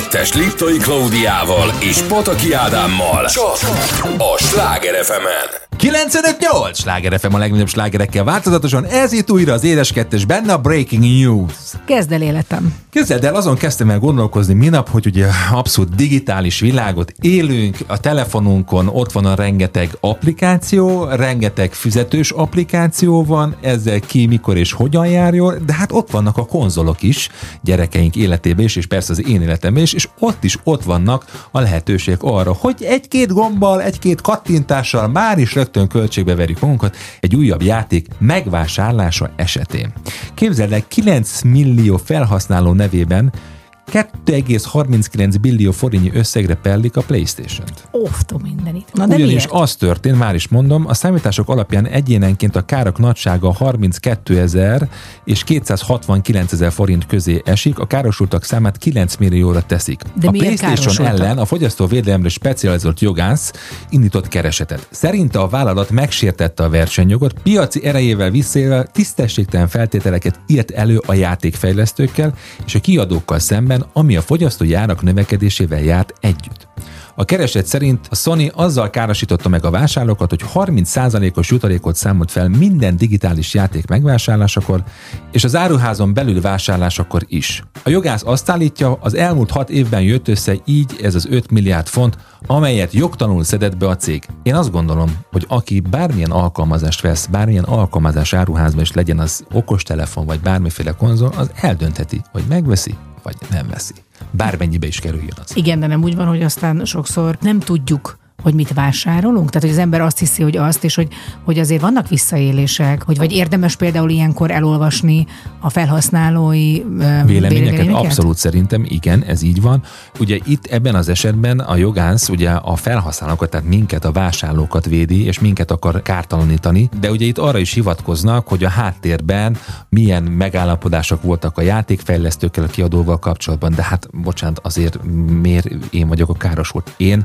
2-es Liptoi Klaudiával és Pataki Ádámmal. Csak a Sláger fm 95-8! Sláger FM a legnagyobb slágerekkel változatosan. Ez itt újra az Édes 2 benne a Breaking News. Kezd el életem. Képzeld el, azon kezdtem el gondolkozni minap, hogy ugye abszolút digitális világot élünk, a telefonunkon ott van a rengeteg applikáció, rengeteg fizetős applikáció van, ezzel ki, mikor és hogyan járjon, de hát ott vannak a konzolok is, gyerekeink életében is, és persze az én életemben is, és ott is ott vannak a lehetőségek arra, hogy egy-két gombbal, egy-két kattintással már is rögtön költségbe verjük magunkat egy újabb játék megvásárlása esetén. Képzeld el, 9 millió felhasználó nevében 2,39 billió forintnyi összegre pellik a Playstation-t. Óvtom mindenit. Na de Ugyanis miért? az történt, már is mondom, a számítások alapján egyénenként a károk nagysága 32 ezer és 269 ezer forint közé esik, a károsultak számát 9 millióra teszik. De a PlayStation ellen a fogyasztóvédelemre specializált jogász indított keresetet. Szerinte a vállalat megsértette a versenyjogot, piaci erejével visszaélve tisztességtelen feltételeket írt elő a játékfejlesztőkkel és a kiadókkal szemben, ami a fogyasztói árak növekedésével járt együtt. A kereset szerint a Sony azzal károsította meg a vásárlókat, hogy 30%-os jutalékot számolt fel minden digitális játék megvásárlásakor, és az áruházon belül vásárlásakor is. A jogász azt állítja, az elmúlt hat évben jött össze így ez az 5 milliárd font, amelyet jogtanul szedett be a cég. Én azt gondolom, hogy aki bármilyen alkalmazást vesz, bármilyen alkalmazás áruházban is legyen az okostelefon vagy bármiféle konzol, az eldöntheti, hogy megveszi vagy nem veszi. Bármennyibe is kerüljön az. Igen, de nem úgy van, hogy aztán sokszor nem tudjuk, hogy mit vásárolunk? Tehát, hogy az ember azt hiszi, hogy azt, és hogy, hogy azért vannak visszaélések, hogy vagy érdemes például ilyenkor elolvasni a felhasználói Véleményeket abszolút szerintem, igen, ez így van. Ugye itt ebben az esetben a jogász ugye a felhasználókat, tehát minket, a vásárlókat védi, és minket akar kártalanítani, de ugye itt arra is hivatkoznak, hogy a háttérben milyen megállapodások voltak a játékfejlesztőkkel, a kiadóval kapcsolatban, de hát bocsánat, azért miért én vagyok a károsult? Én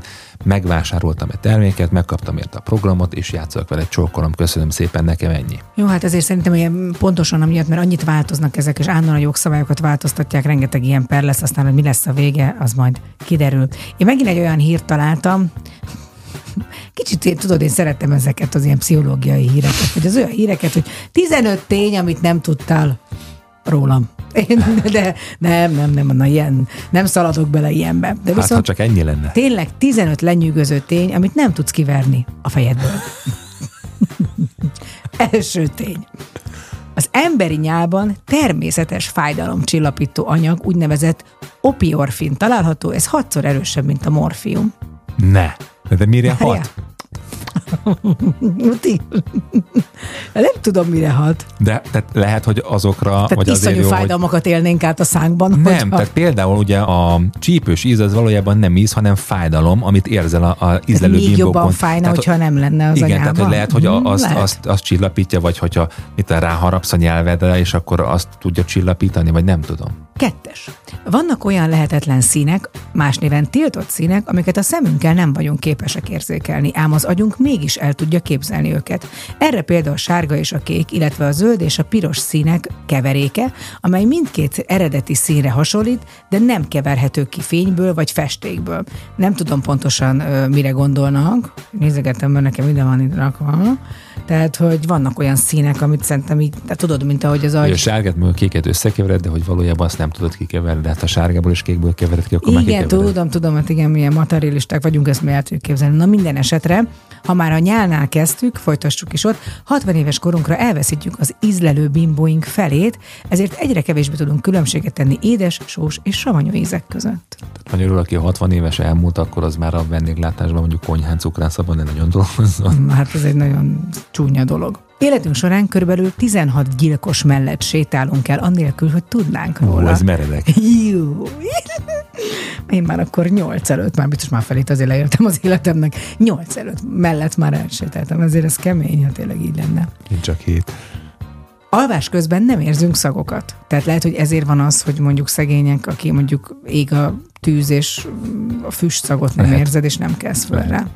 megvásároltam egy terméket, megkaptam érte a programot, és játszok vele, csókolom, köszönöm szépen, nekem ennyi. Jó, hát ezért szerintem ilyen pontosan amiatt, mert annyit változnak ezek, és állandóan a jogszabályokat változtatják, rengeteg ilyen per lesz, aztán, hogy mi lesz a vége, az majd kiderül. Én megint egy olyan hírt találtam, Kicsit én, tudod, én szeretem ezeket az ilyen pszichológiai híreket, vagy az olyan híreket, hogy 15 tény, amit nem tudtál rólam. Én, de nem, nem, nem, na ilyen, nem szaladok bele ilyenbe. De Hát, ha viszont csak ennyi lenne. tényleg 15 lenyűgöző tény, amit nem tudsz kiverni a fejedből. <laughs> Első tény. Az emberi nyálban természetes fájdalomcsillapító anyag, úgynevezett opiorfin található, ez hatszor erősebb, mint a morfium. Ne. De mire hat? <laughs> Muti? Nem tudom, mire hat. De tehát lehet, hogy azokra, Tehát vagy azért iszonyú jó, hogy fájdalmakat élnénk át a szánkban. Nem, hogyha- tehát például ugye a csípős íz az valójában nem íz, hanem fájdalom, amit érzel a, a ízlelő még bimbókon. jobban fájna, Tehát, hogyha nem lenne az Igen, anyában. tehát hogy lehet, hogy a, Mhm, azt, lehet. azt, azt csillapítja, vagy hogyha mit ráharapsz a nyelvedre, és akkor azt tudja csillapítani, vagy nem tudom. Kettes. Vannak olyan lehetetlen színek, más néven tiltott színek, amiket a szemünkkel nem vagyunk képesek érzékelni, ám az agyunk mégis el tudja képzelni őket. Erre például a sárga és a kék, illetve a zöld és a piros színek keveréke, amely mindkét eredeti színre hasonlít, de nem keverhető ki fényből vagy festékből. Nem tudom pontosan mire gondolnak, nézegettem, mert nekem ide van itt rakva. Tehát, hogy vannak olyan színek, amit szerintem így, de tudod, mint ahogy az Hogy a agy sárgát meg a kéket összekevered, de hogy valójában azt nem nem tudod kikeverni, de hát a sárgából és kékből kevered ki, akkor már Igen, kikevered. tudom, tudom, hogy igen, milyen materialisták vagyunk, ezt mi el tudjuk képzelni. Na minden esetre, ha már a nyálnál kezdtük, folytassuk is ott, 60 éves korunkra elveszítjük az ízlelő bimbóink felét, ezért egyre kevésbé tudunk különbséget tenni édes, sós és savanyú ízek között. Tehát magyarul, aki 60 éves elmúlt, akkor az már a vendéglátásban mondjuk konyhán cukrászabban ne nagyon dolgozzon. Hát ez egy nagyon csúnya dolog. Életünk során körülbelül 16 gyilkos mellett sétálunk el, annélkül, hogy tudnánk Ó, róla. ez meredek. Jó. <laughs> Én már akkor nyolc előtt, már biztos már felét azért leéltem az életemnek, nyolc előtt mellett már elsétáltam, ezért ez kemény, ha tényleg így lenne. Én csak hét. Alvás közben nem érzünk szagokat. Tehát lehet, hogy ezért van az, hogy mondjuk szegények, aki mondjuk ég a tűz és a füst szagot nem Lehet. érzed, és nem kezd fel rá.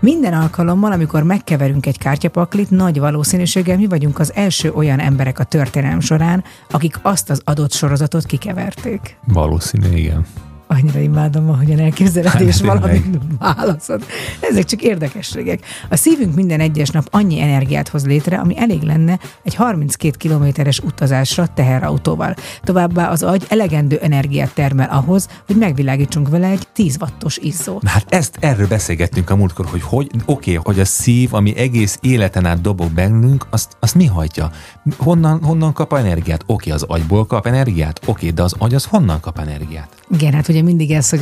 Minden alkalommal, amikor megkeverünk egy kártyapaklit, nagy valószínűséggel mi vagyunk az első olyan emberek a történelem során, akik azt az adott sorozatot kikeverték. Valószínű, igen. Annyira imádom, ahogyan elképzeled, Hát, és tényleg. valamit válaszod. Ezek csak érdekességek. A szívünk minden egyes nap annyi energiát hoz létre, ami elég lenne egy 32 kilométeres utazásra teherautóval. Továbbá az agy elegendő energiát termel ahhoz, hogy megvilágítsunk vele egy 10 wattos izzót. Hát ezt erről beszélgettünk a múltkor, hogy, hogy oké, hogy a szív, ami egész életen át dobog bennünk, azt, azt mi hagyja? Honnan, honnan kap energiát? Oké, az agyból kap energiát? Oké, de az agy az honnan kap energiát? Igen, hát ugye mindig ez, hogy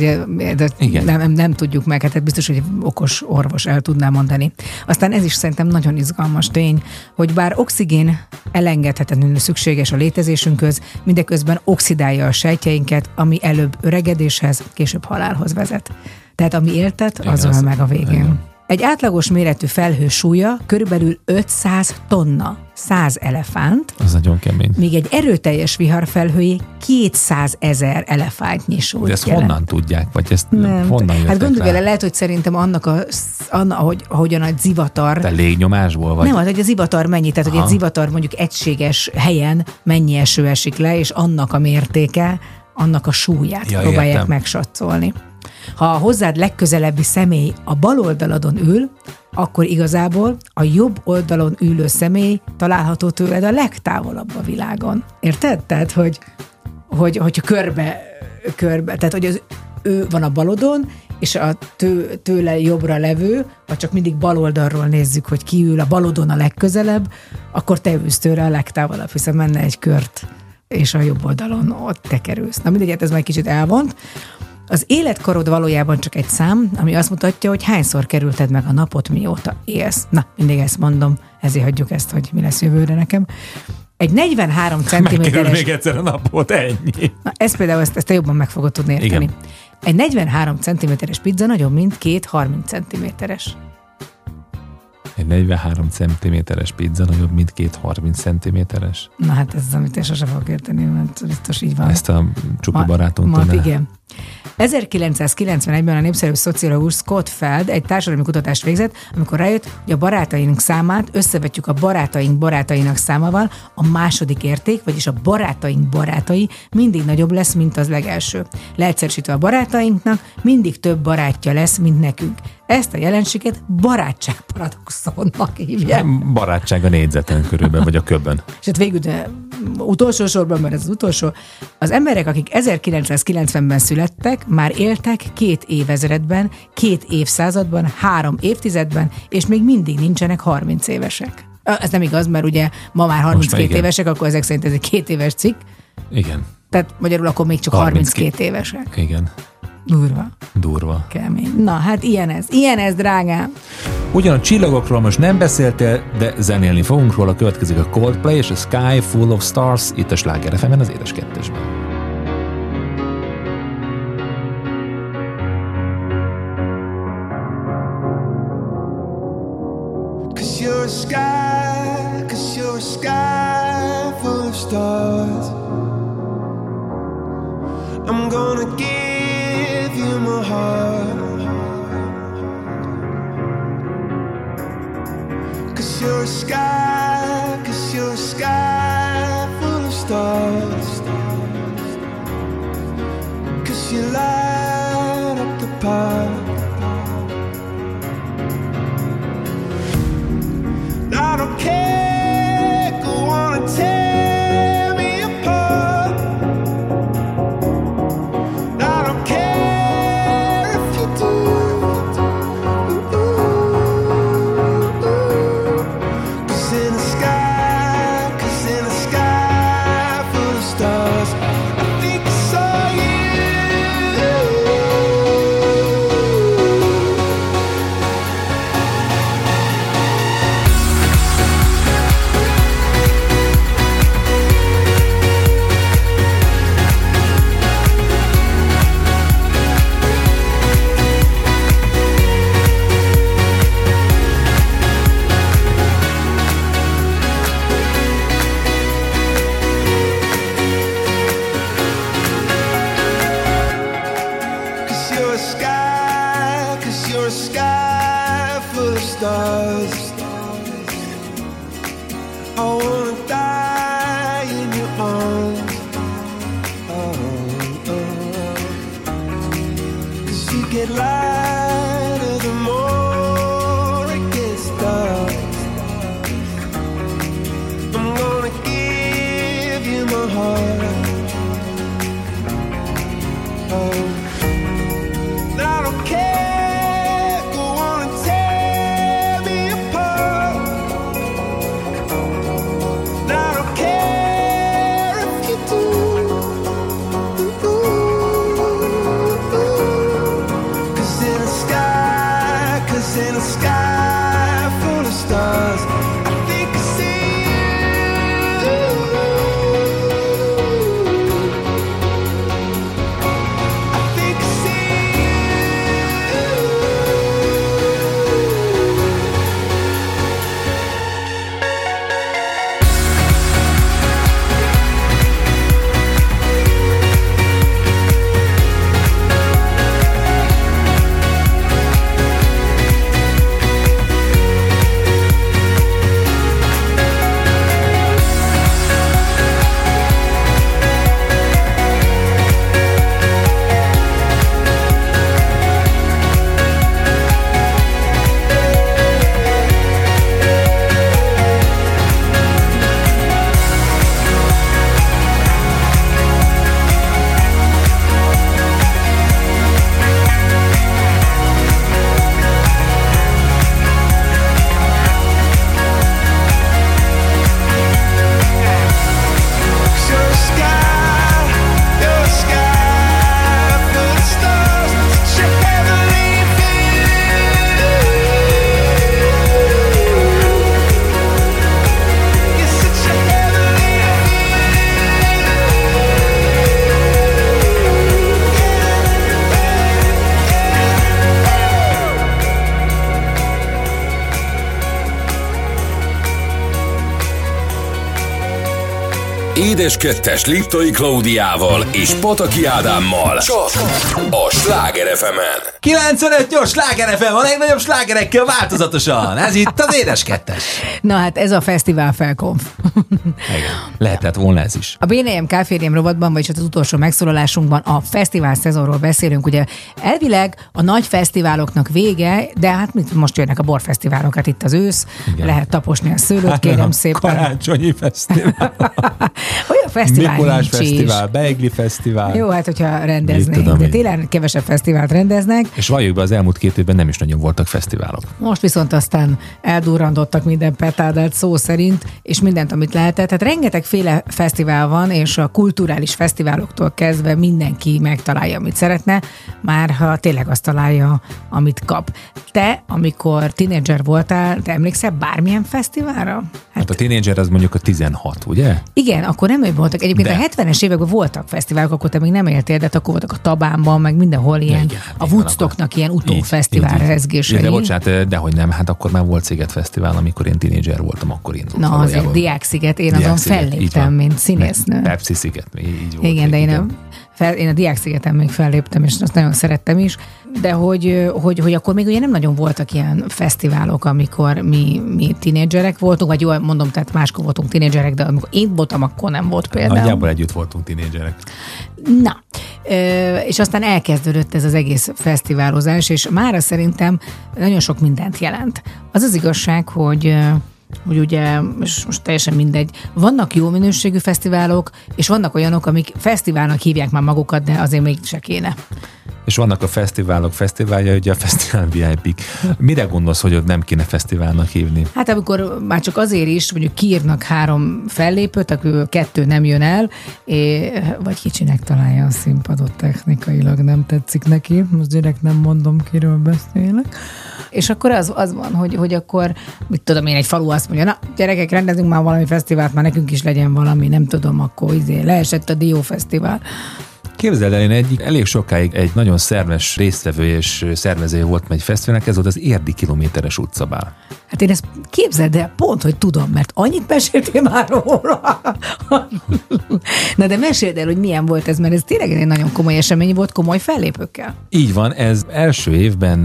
de Igen. nem, nem, tudjuk meg, hát biztos, hogy okos orvos el tudná mondani. Aztán ez is szerintem nagyon izgalmas tény, hogy bár oxigén elengedhetetlenül szükséges a létezésünkhöz, mindeközben oxidálja a sejtjeinket, ami előbb öregedéshez, később halálhoz vezet. Tehát ami éltet, az Igen, az- meg a végén. igen. Egy átlagos méretű felhő súlya körülbelül 500 tonna, 100 elefánt, Az nagyon kemény. míg egy erőteljes viharfelhőjé 200 ezer elefántnyi súlyt De ezt jelent. honnan tudják? Vagy ezt Nem. honnan hát gondolj rá? vele, lehet, hogy szerintem annak a, anna, ahogy, ahogyan a zivatar, Te légnyomásból vagy? nem az, hogy a zivatar mennyi, tehát hogy Aha. egy zivatar mondjuk egységes helyen mennyi eső esik le, és annak a mértéke, annak a súlyát Ja, próbálják értem. megsatszolni. Ha a hozzád legközelebbi személy a bal oldaladon ül, akkor igazából a jobb oldalon ülő személy található tőled a legtávolabb a világon. Érted? Tehát, hogy, hogy hogyha körbe, körbe, tehát hogy az ő van a balodon, és a tő, tőle jobbra levő, vagy csak mindig bal oldalról nézzük, hogy ki ül a balodon a legközelebb, akkor te ülsz tőle a legtávolabb, hiszen menne egy kört, és a jobb oldalon ott te kerülsz. Na mindegy, hát ez már kicsit elvont. Az életkorod valójában csak egy szám, ami azt mutatja, hogy hányszor kerülted meg a napot, mióta élsz. Na, mindig ezt mondom, ezért hagyjuk ezt, hogy mi lesz jövőre nekem. Egy 43 <laughs> Megkerül centiméteres... még egyszer a napot, ennyi. Na, ez például, ezt, ezt te jobban meg fogod tudni érteni. Igen. Egy 43 centiméteres pizza nagyobb, mint két 30 centiméteres. Egy 43 cm-es pizza nagyobb, mint két 30 cm-es. Na hát ez az, amit én sosem fogok érteni, mert biztos így van. Ezt a csupa Ma- barátunktól ma, igen. 1991-ben a népszerű szociológus Scott Feld egy társadalmi kutatást végzett, amikor rájött, hogy a barátaink számát összevetjük a barátaink barátainak számával, a második érték, vagyis a barátaink barátai mindig nagyobb lesz, mint az legelső. Leegyszerűsítve a barátainknak mindig több barátja lesz, mint nekünk. Ezt a jelenséget barátságparadoxonnak hívják. Barátság a négyzeten körülbelül, vagy a köbön. És hát végül, de utolsó sorban, mert ez az utolsó, az emberek, akik 1990-ben születtek, már éltek két évezredben, két évszázadban, három évtizedben, és még mindig nincsenek 30 évesek. Ez nem igaz, mert ugye ma már 32 igen. évesek, akkor ezek szerint ez egy két éves cikk, Igen, tehát magyarul akkor még csak 32. 32 évesek. igen. Durva, Durva. kemény. Na, hát ilyen ez, ilyen ez, drágám. Ugyan a csillagokról most nem beszéltél, de zenélni fogunk róla, következik a Coldplay és a Sky Full of Stars itt a Sláger az édes kettesben. Sky, 2-es Liptoi Klaudiával és Pataki Ádámmal. Csak a Sláger fm -en. 95-8 sláger FM, a legnagyobb slágerekkel változatosan. Ez itt az édes kettes. Na hát ez a fesztivál felkonf. Igen. Lehetett volna ez is. A BNM Káférjem rovatban, vagyis az utolsó megszólalásunkban a fesztivál szezonról beszélünk. Ugye elvileg a nagy fesztiváloknak vége, de hát mit most jönnek a borfesztiválok, hát itt az ősz, Igen. lehet taposni a szőlőt, kérem szépen. Karácsonyi fesztivál, <laughs> Olyan fesztivál Mikulás fesztivál, Beigli fesztivál. Jó, hát hogyha rendeznénk, de télen kevesebb fesztivált rendeznek, És valljuk be, az elmúlt két évben nem is nagyon voltak fesztiválok. Most viszont aztán eldurrandottak minden petádát szó szerint, és mindent, amit lehetett. Tehát rengetegféle fesztivál van, és a kulturális fesztiváloktól kezdve mindenki megtalálja, amit szeretne, már ha tényleg azt találja, amit kap. Te, amikor tinédzser voltál, te emlékszel bármilyen fesztiválra? Hát a tínédzser az mondjuk a 16, ugye? Igen, akkor nem ő voltak. Egyébként De. a 70-es években voltak fesztiválok, akkor te még nem éltél, de akkor voltak a Tabánban, meg mindenhol ilyen, Igen, a igen, Woodstocknak ilyen utófesztivál rezgései. De bocsánat, dehogy nem, hát akkor már volt Sziget Fesztivál, amikor én tínédzser voltam, akkor indult Na, azért valójában. Diáksziget, én azon Diáksziget, így felléptem, mint színésznő. Pepsi Sziget, így volt. Igen, de én igen. Fel, én a Diákszigeten még felléptem, és azt nagyon szerettem is, de hogy, hogy, hogy akkor még ugye nem nagyon voltak ilyen fesztiválok, amikor mi, mi tinédzserek voltunk, vagy jól mondom, tehát máskor voltunk tinédzserek, de amikor én voltam, akkor nem volt például. Nagyjából együtt voltunk tínédzserek. Na, és aztán elkezdődött ez az egész fesztiválozás, és mára szerintem nagyon sok mindent jelent. Az az igazság, hogy hogy ugye, és most teljesen mindegy, vannak jó minőségű fesztiválok, és vannak olyanok, amik fesztiválnak hívják már magukat, de azért még se kéne. És vannak a fesztiválok fesztiválja, ugye a fesztivál VIP-k. Mire gondolsz, hogy nem kéne fesztiválnak hívni? Hát amikor már csak azért is, mondjuk kiírnak három fellépőt, akkor kettő nem jön el, és, vagy kicsinek találja a színpadot technikailag, nem tetszik neki, most direkt nem mondom, kiről beszélek. És akkor az, az van, hogy, hogy akkor, mit tudom én, egy falu azt mondja, na gyerekek, rendezünk már valami fesztivált, már nekünk is legyen valami, nem tudom, akkor izé, leesett a Dió Fesztivál. Képzeld el, én egyik, elég sokáig egy nagyon szerves résztvevő és szervezője volt egy fesztiválnak, ez volt az Érdi kilométeres utcabál. Hát én ezt Képzeld el, pont, hogy tudom, mert annyit meséltél már róla. Na de meséld el, hogy milyen volt ez, mert ez tényleg egy nagyon komoly esemény volt, komoly fellépőkkel. Így van, ez első évben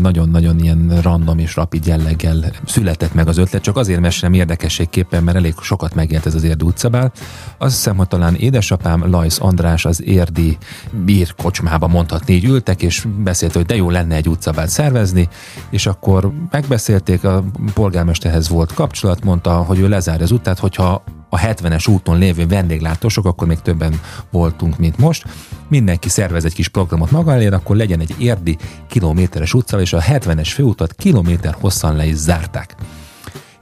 nagyon-nagyon ilyen random és rapid jelleggel született meg az ötlet, csak azért mesélem érdekességképpen, mert elég sokat megjelent ez az érdi utcabál. Azt hiszem, hogy talán édesapám Lajsz András az érdi bír kocsmába mondhatni, így ültek, és beszélt, hogy de jó lenne egy utcabát szervezni, és akkor megbeszélték, a polgármesterhez volt kapcsolat, mondta, hogy ő lezárja az utát, hogyha a 70-es úton lévő vendéglátósok, akkor még többen voltunk, mint most. Mindenki szervez egy kis programot maga elé, akkor legyen egy érdi kilométeres utca, és a 70-es főutat kilométer hosszan le is zárták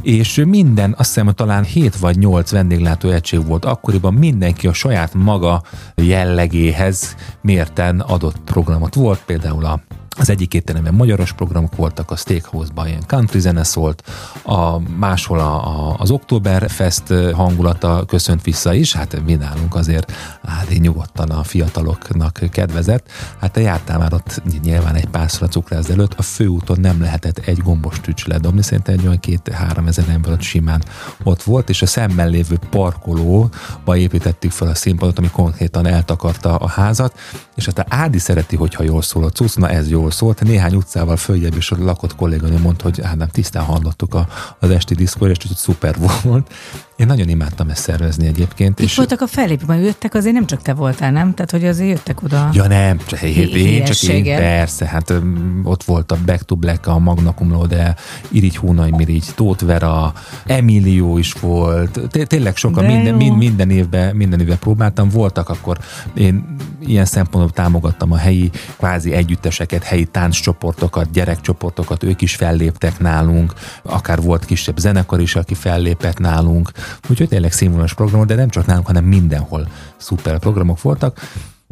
és minden, azt hiszem, talán 7 vagy 8 vendéglátó egység volt. Akkoriban, mindenki a saját maga jellegéhez mérten adott programot. Volt, például a az egyik étteremben magyaros programok voltak, a Steakhouse-ban ilyen country zene szólt, a máshol a, a, az Oktoberfest hangulata köszönt vissza is, hát mi nálunk azért hát így nyugodtan a fiataloknak kedvezett. Hát te jártál már ott nyilván egy párszor a cukrász előtt, a főúton nem lehetett egy gombos tücs ledobni, szerintem egy olyan két-három ezer ember ott simán ott volt, és a szemmel lévő parkolóba építettük fel a színpadot, ami konkrétan eltakarta a házat, és hát a Ádi szereti, hogyha jól szól a cucc, na ez jól szólt. Néhány utcával följebb is a lakott kolléganő mondta, hogy hát nem tisztán hallottuk a, az esti diszkor, és hogy szuper volt. Én nagyon imádtam ezt szervezni egyébként. Itt voltak a fellépőben, jöttek, azért nem csak te voltál, nem? Tehát, hogy azért jöttek oda. Ja nem, csak én, én csak én, persze, hát ott volt a Back to Black, a Magna Cum Laude, Irigy Hónai Mirigy, Tóth Vera, Emilio is volt, Té- tényleg sokan, De minden, mind, minden, évben, minden évben próbáltam, voltak akkor, én ilyen szempontból támogattam a helyi kvázi együtteseket, helyi tánccsoportokat, gyerekcsoportokat, ők is felléptek nálunk, akár volt kisebb zenekar is, aki fellépett nálunk, úgyhogy tényleg színvonalas programok, de nem csak nálunk, hanem mindenhol szuper programok voltak,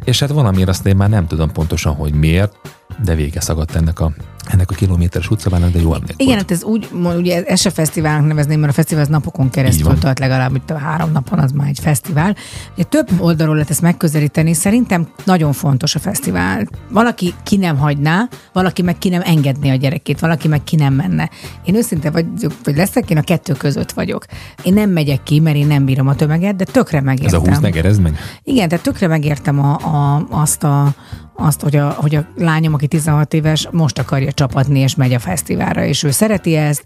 és hát valamiért azt én már nem tudom pontosan, hogy miért, de vége szagadt ennek a, ennek a kilométeres utcabának, de jó emlék Igen, hát ez úgy, ugye ez se fesztiválnak nevezném, mert a fesztivál az napokon keresztül tart legalább itt a három napon, az már egy fesztivál. Ugye több oldalról lehet ezt megközelíteni, szerintem nagyon fontos a fesztivál. Valaki ki nem hagyná, valaki meg ki nem engedné a gyerekét, valaki meg ki nem menne. Én őszinte vagy, vagy leszek, én a kettő között vagyok. Én nem megyek ki, mert én nem bírom a tömeget, de tökre Ez megértem. a 20 negerezd meg? Igen, tehát tökre megértem a, a, azt, a, azt hogy, a, hogy a lányom, aki 16 éves, most akarja csapatni, és megy a fesztiválra, és ő szereti ezt.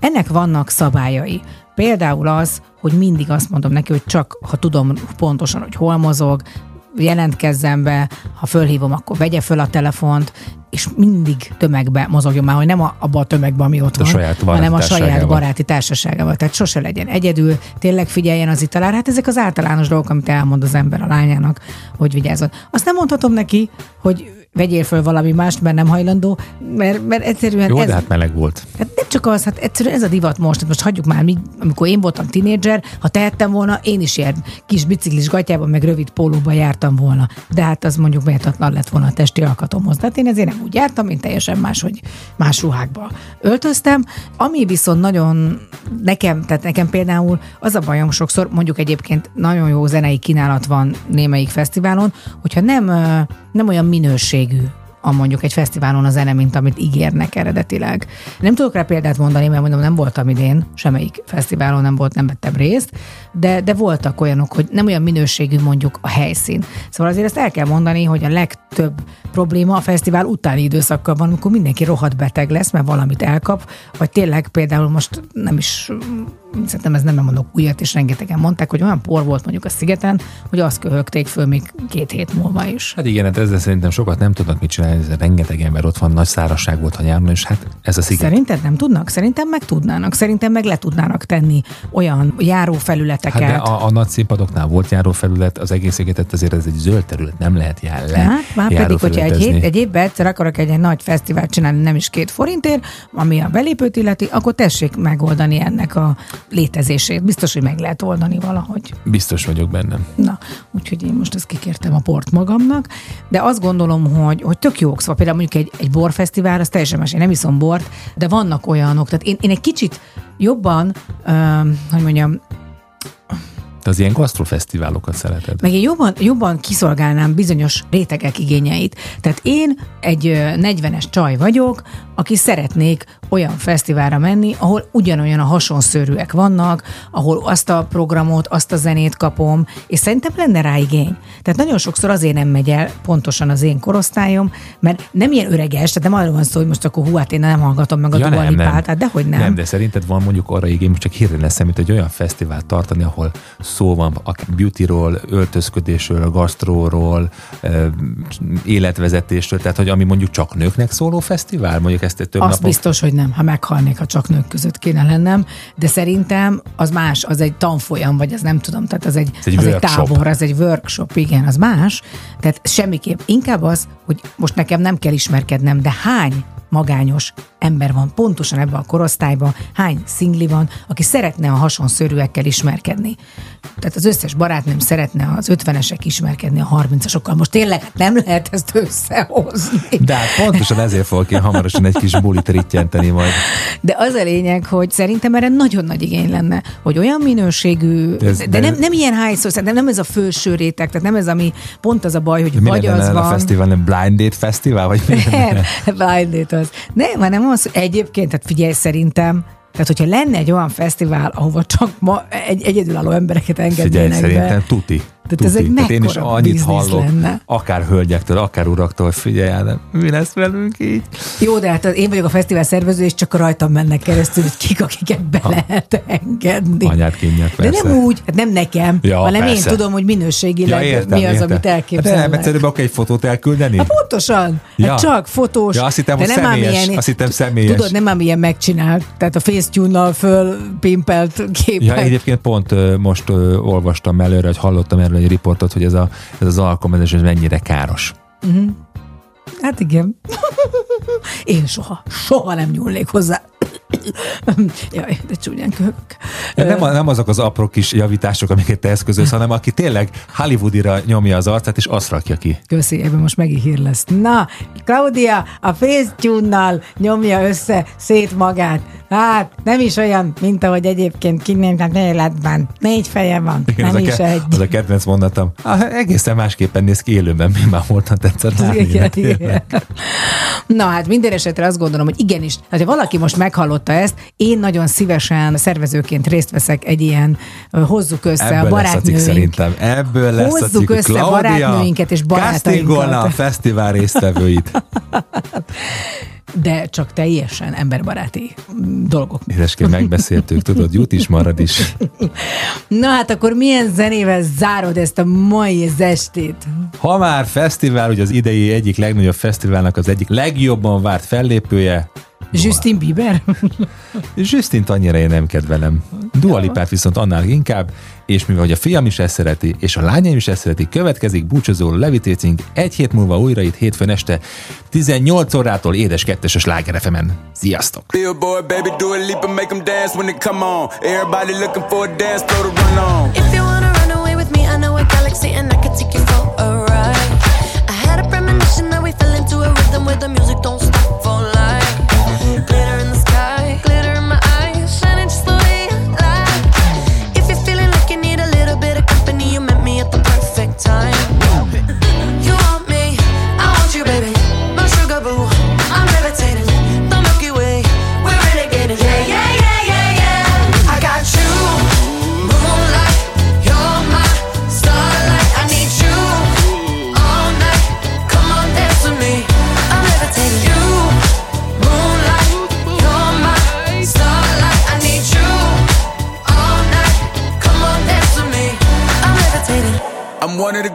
Ennek vannak szabályai. Például az, hogy mindig azt mondom neki, hogy csak ha tudom pontosan, hogy hol mozog, jelentkezzen be, ha fölhívom, akkor vegye föl a telefont, és mindig tömegbe mozogjon már, hogy nem a- abba a tömegbe, ami ott A van, saját hanem a saját baráti társaságával. Tehát sose legyen egyedül, tényleg figyeljen az italára. Hát ezek az általános dolgok, amit elmond az ember a lányának, hogy vigyázzon. Azt nem mondhatom neki, hogy vegyél föl valami mást, mert nem hajlandó, mert, mert egyszerűen Jó, ez, de hát meleg volt. Hát nem csak az, hát egyszerűen ez a divat most. Hát most hagyjuk már, mi, amikor én voltam tinédzser, ha tehettem volna, én is ilyen kis biciklis gatyában, meg rövid pólóban jártam volna. De hát az mondjuk méltatlan lett volna a testi alkatomhoz. De hát én ezért nem úgy jártam, én teljesen más, hogy más ruhákba öltöztem. Ami viszont nagyon nekem, tehát nekem például az a bajom sokszor, mondjuk egyébként nagyon jó zenei kínálat van némelyik fesztiválon, hogyha nem, nem olyan minőségű a mondjuk egy fesztiválon a zene, mint amit ígérnek eredetileg. Nem tudok rá példát mondani, mert mondom, nem voltam idén, semmelyik fesztiválon nem volt, nem vettem részt, de, de voltak olyanok, hogy nem olyan minőségű mondjuk a helyszín. Szóval azért ezt el kell mondani, hogy a legtöbb probléma a fesztivál utáni időszakkal van, amikor mindenki rohadt beteg lesz, mert valamit elkap, vagy tényleg például most nem is szerintem ez nem mondok újat, és rengetegen mondták, hogy olyan por volt mondjuk a szigeten, hogy azt köhögték föl még két hét múlva is. Hát igen, hát ezzel szerintem sokat nem tudnak mit csinálni, ez rengeteg ember ott van, nagy szárazság volt a nyáron, és hát ez a sziget. Szerinted nem tudnak? Szerintem meg tudnának. Szerintem meg le tudnának tenni olyan járófelületeket. Hát de a, a nagy színpadoknál volt járófelület, az egész szigetet azért ez egy zöld terület, nem lehet jár le. Hát, már pedig, hogyha egy, hét, egy évben egyszer akarok egy, egy nagy fesztivált csinálni, nem is két forintért, ami a belépőt illeti, akkor tessék megoldani ennek a létezését. Biztos, hogy meg lehet oldani valahogy. Biztos vagyok bennem. Na, úgyhogy én most ezt kikértem a port magamnak, de azt gondolom, hogy, hogy tök jók, szóval például mondjuk egy, egy borfesztivál, az teljesen más, én nem iszom bort, de vannak olyanok, tehát én, én egy kicsit jobban, um, hogy mondjam, Te az ilyen gasztrofesztiválokat szereted. Meg én jobban, jobban kiszolgálnám bizonyos rétegek igényeit. Tehát én egy ö, 40-es csaj vagyok, aki szeretnék olyan fesztiválra menni, ahol ugyanolyan a hasonszörűek vannak, ahol azt a programot, azt a zenét kapom, és szerintem lenne rá igény. Tehát nagyon sokszor azért nem megy el pontosan az én korosztályom, mert nem ilyen öreges, tehát nem arról van szó, hogy most akkor hú, hát én nem hallgatom meg a ja, Dua Lipát, hát dehogy nem. Nem, de szerinted van mondjuk arra igény, most csak hirtelen eszembe, hogy egy olyan fesztivált tartani, ahol szó van a beautyról, öltözködésről, gasztróról, életvezetésről, tehát hogy ami mondjuk csak nőknek szóló fesztivál, mondjuk ezt egy több Azt napon. biztos, hogy nem. Ha meghalnék, ha csak nők között kéne lennem, de szerintem az más, az egy tanfolyam, vagy az nem tudom, tehát az egy, egy az egy workshop. tábor, az egy workshop, igen, az más. Tehát semmiképp. Inkább az, hogy most nekem nem kell ismerkednem, de hány magányos ember van pontosan ebben a korosztályban, hány szingli van, aki szeretne a hasonszörűekkel ismerkedni. Tehát az összes barátnőm szeretne az 50-esek ismerkedni a 30-asokkal. Most tényleg hát nem lehet ezt összehozni. De hát pontosan ezért fogok én hamarosan egy kis bulit rittyenteni majd. De az a lényeg, hogy szerintem erre nagyon nagy igény lenne, hogy olyan minőségű, De ez- de, de- nem, nem ilyen szó, szerintem nem ez a felső réteg, tehát nem ez, ami pont az a baj, hogy vagy az a van. fesztivál, nem Blind Date Fesztivál, vagy? Nem, blind date az. Nem, hanem az, egyébként, tehát figyelj, szerintem, tehát hogyha lenne egy olyan fesztivál, ahova csak ma egy egyedülálló embereket Figyelj, engednének szerintem be. tuti. Tehát ez egy Tehát én is annyit hallok, lenne. akár hölgyektől, akár uraktól, figyelj el, de mi lesz velünk így? Jó, de hát én vagyok a fesztivál szervező, és csak rajtam mennek keresztül, hogy kik, akiket be lehet engedni. Anyát kínjak, De persze. nem úgy, hát nem nekem, Ja, hanem persze. én tudom, hogy minőségileg Ja, értem, mi az, értem. amit De nem elképzelnek. egyszerűbb akkor egy fotót elküldeni? Hát pontosan, Ja. hát csak fotós. Ja, azt hittem, de nem ám személyes, ilyen, azt hittem személyes. Tudod, nem ám ilyen megcsinált, tehát a Facetune-nal fölpimpelt képek. Ja, egyébként pont most olvastam előre, hogy hallottam erről egy riportot, hogy ez, a, ez az alkalmazás ez mennyire káros. Hát igen. <laughs> Én soha, soha nem nyúlnék hozzá. <coughs> Jaj, de csúnyán köhögök. Nem, nem azok az apró kis javítások, amiket te eszközölsz, hanem aki tényleg Hollywoodira nyomja az arcát, és azt rakja ki. Köszi, ebben most megint hír lesz. Na, Claudia a Facetune-nal nyomja össze szét magát. Hát, nem is olyan, mint ahogy egyébként kinéznek életben. Négy feje van, nem az, a is ke- egy. az a kedvenc mondatom. Ah, egészen másképpen néz ki élőben, mi már voltam tetszett látni. Igen, igen. Na hát minden esetre azt gondolom, hogy igenis, hát ha valaki most meghallotta ezt, én nagyon szívesen szervezőként részt veszek egy ilyen, hozzuk össze a Ebből a barátnőink. szerintem. Ebből lesz a Hozzuk cikk. össze Claudia barátnőinket és barátainkat. castingolna a fesztivál résztvevőit. <laughs> De csak teljesen emberbaráti mm, dolgok. Édeském, megbeszéltük, tudod, jut is, marad is. <laughs> Na hát akkor milyen zenével zárod ezt a mai estét? Ha már fesztivál, ugye az idei egyik legnagyobb fesztiválnak az egyik legjobban várt fellépője, Justin Bieber? <laughs> Justint annyira én nem kedvelem. Dua Lipát viszont annál inkább, és mivel hogy a fiam is ezt szereti, és a lányom is ezt szereti, következik búcsúzó levitécink egy hét múlva újra itt hétfőn este 18 órától édes kettes a Sláger FM-en. Sziasztok! Billboard, baby, do a leap and make them dance when they come on. Everybody looking for a dance floor to run on. If you wanna run away with me, I know a galaxy and I can take you for a ride. I had a premonition that we fell into a rhythm where the music don't stop for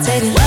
meditating.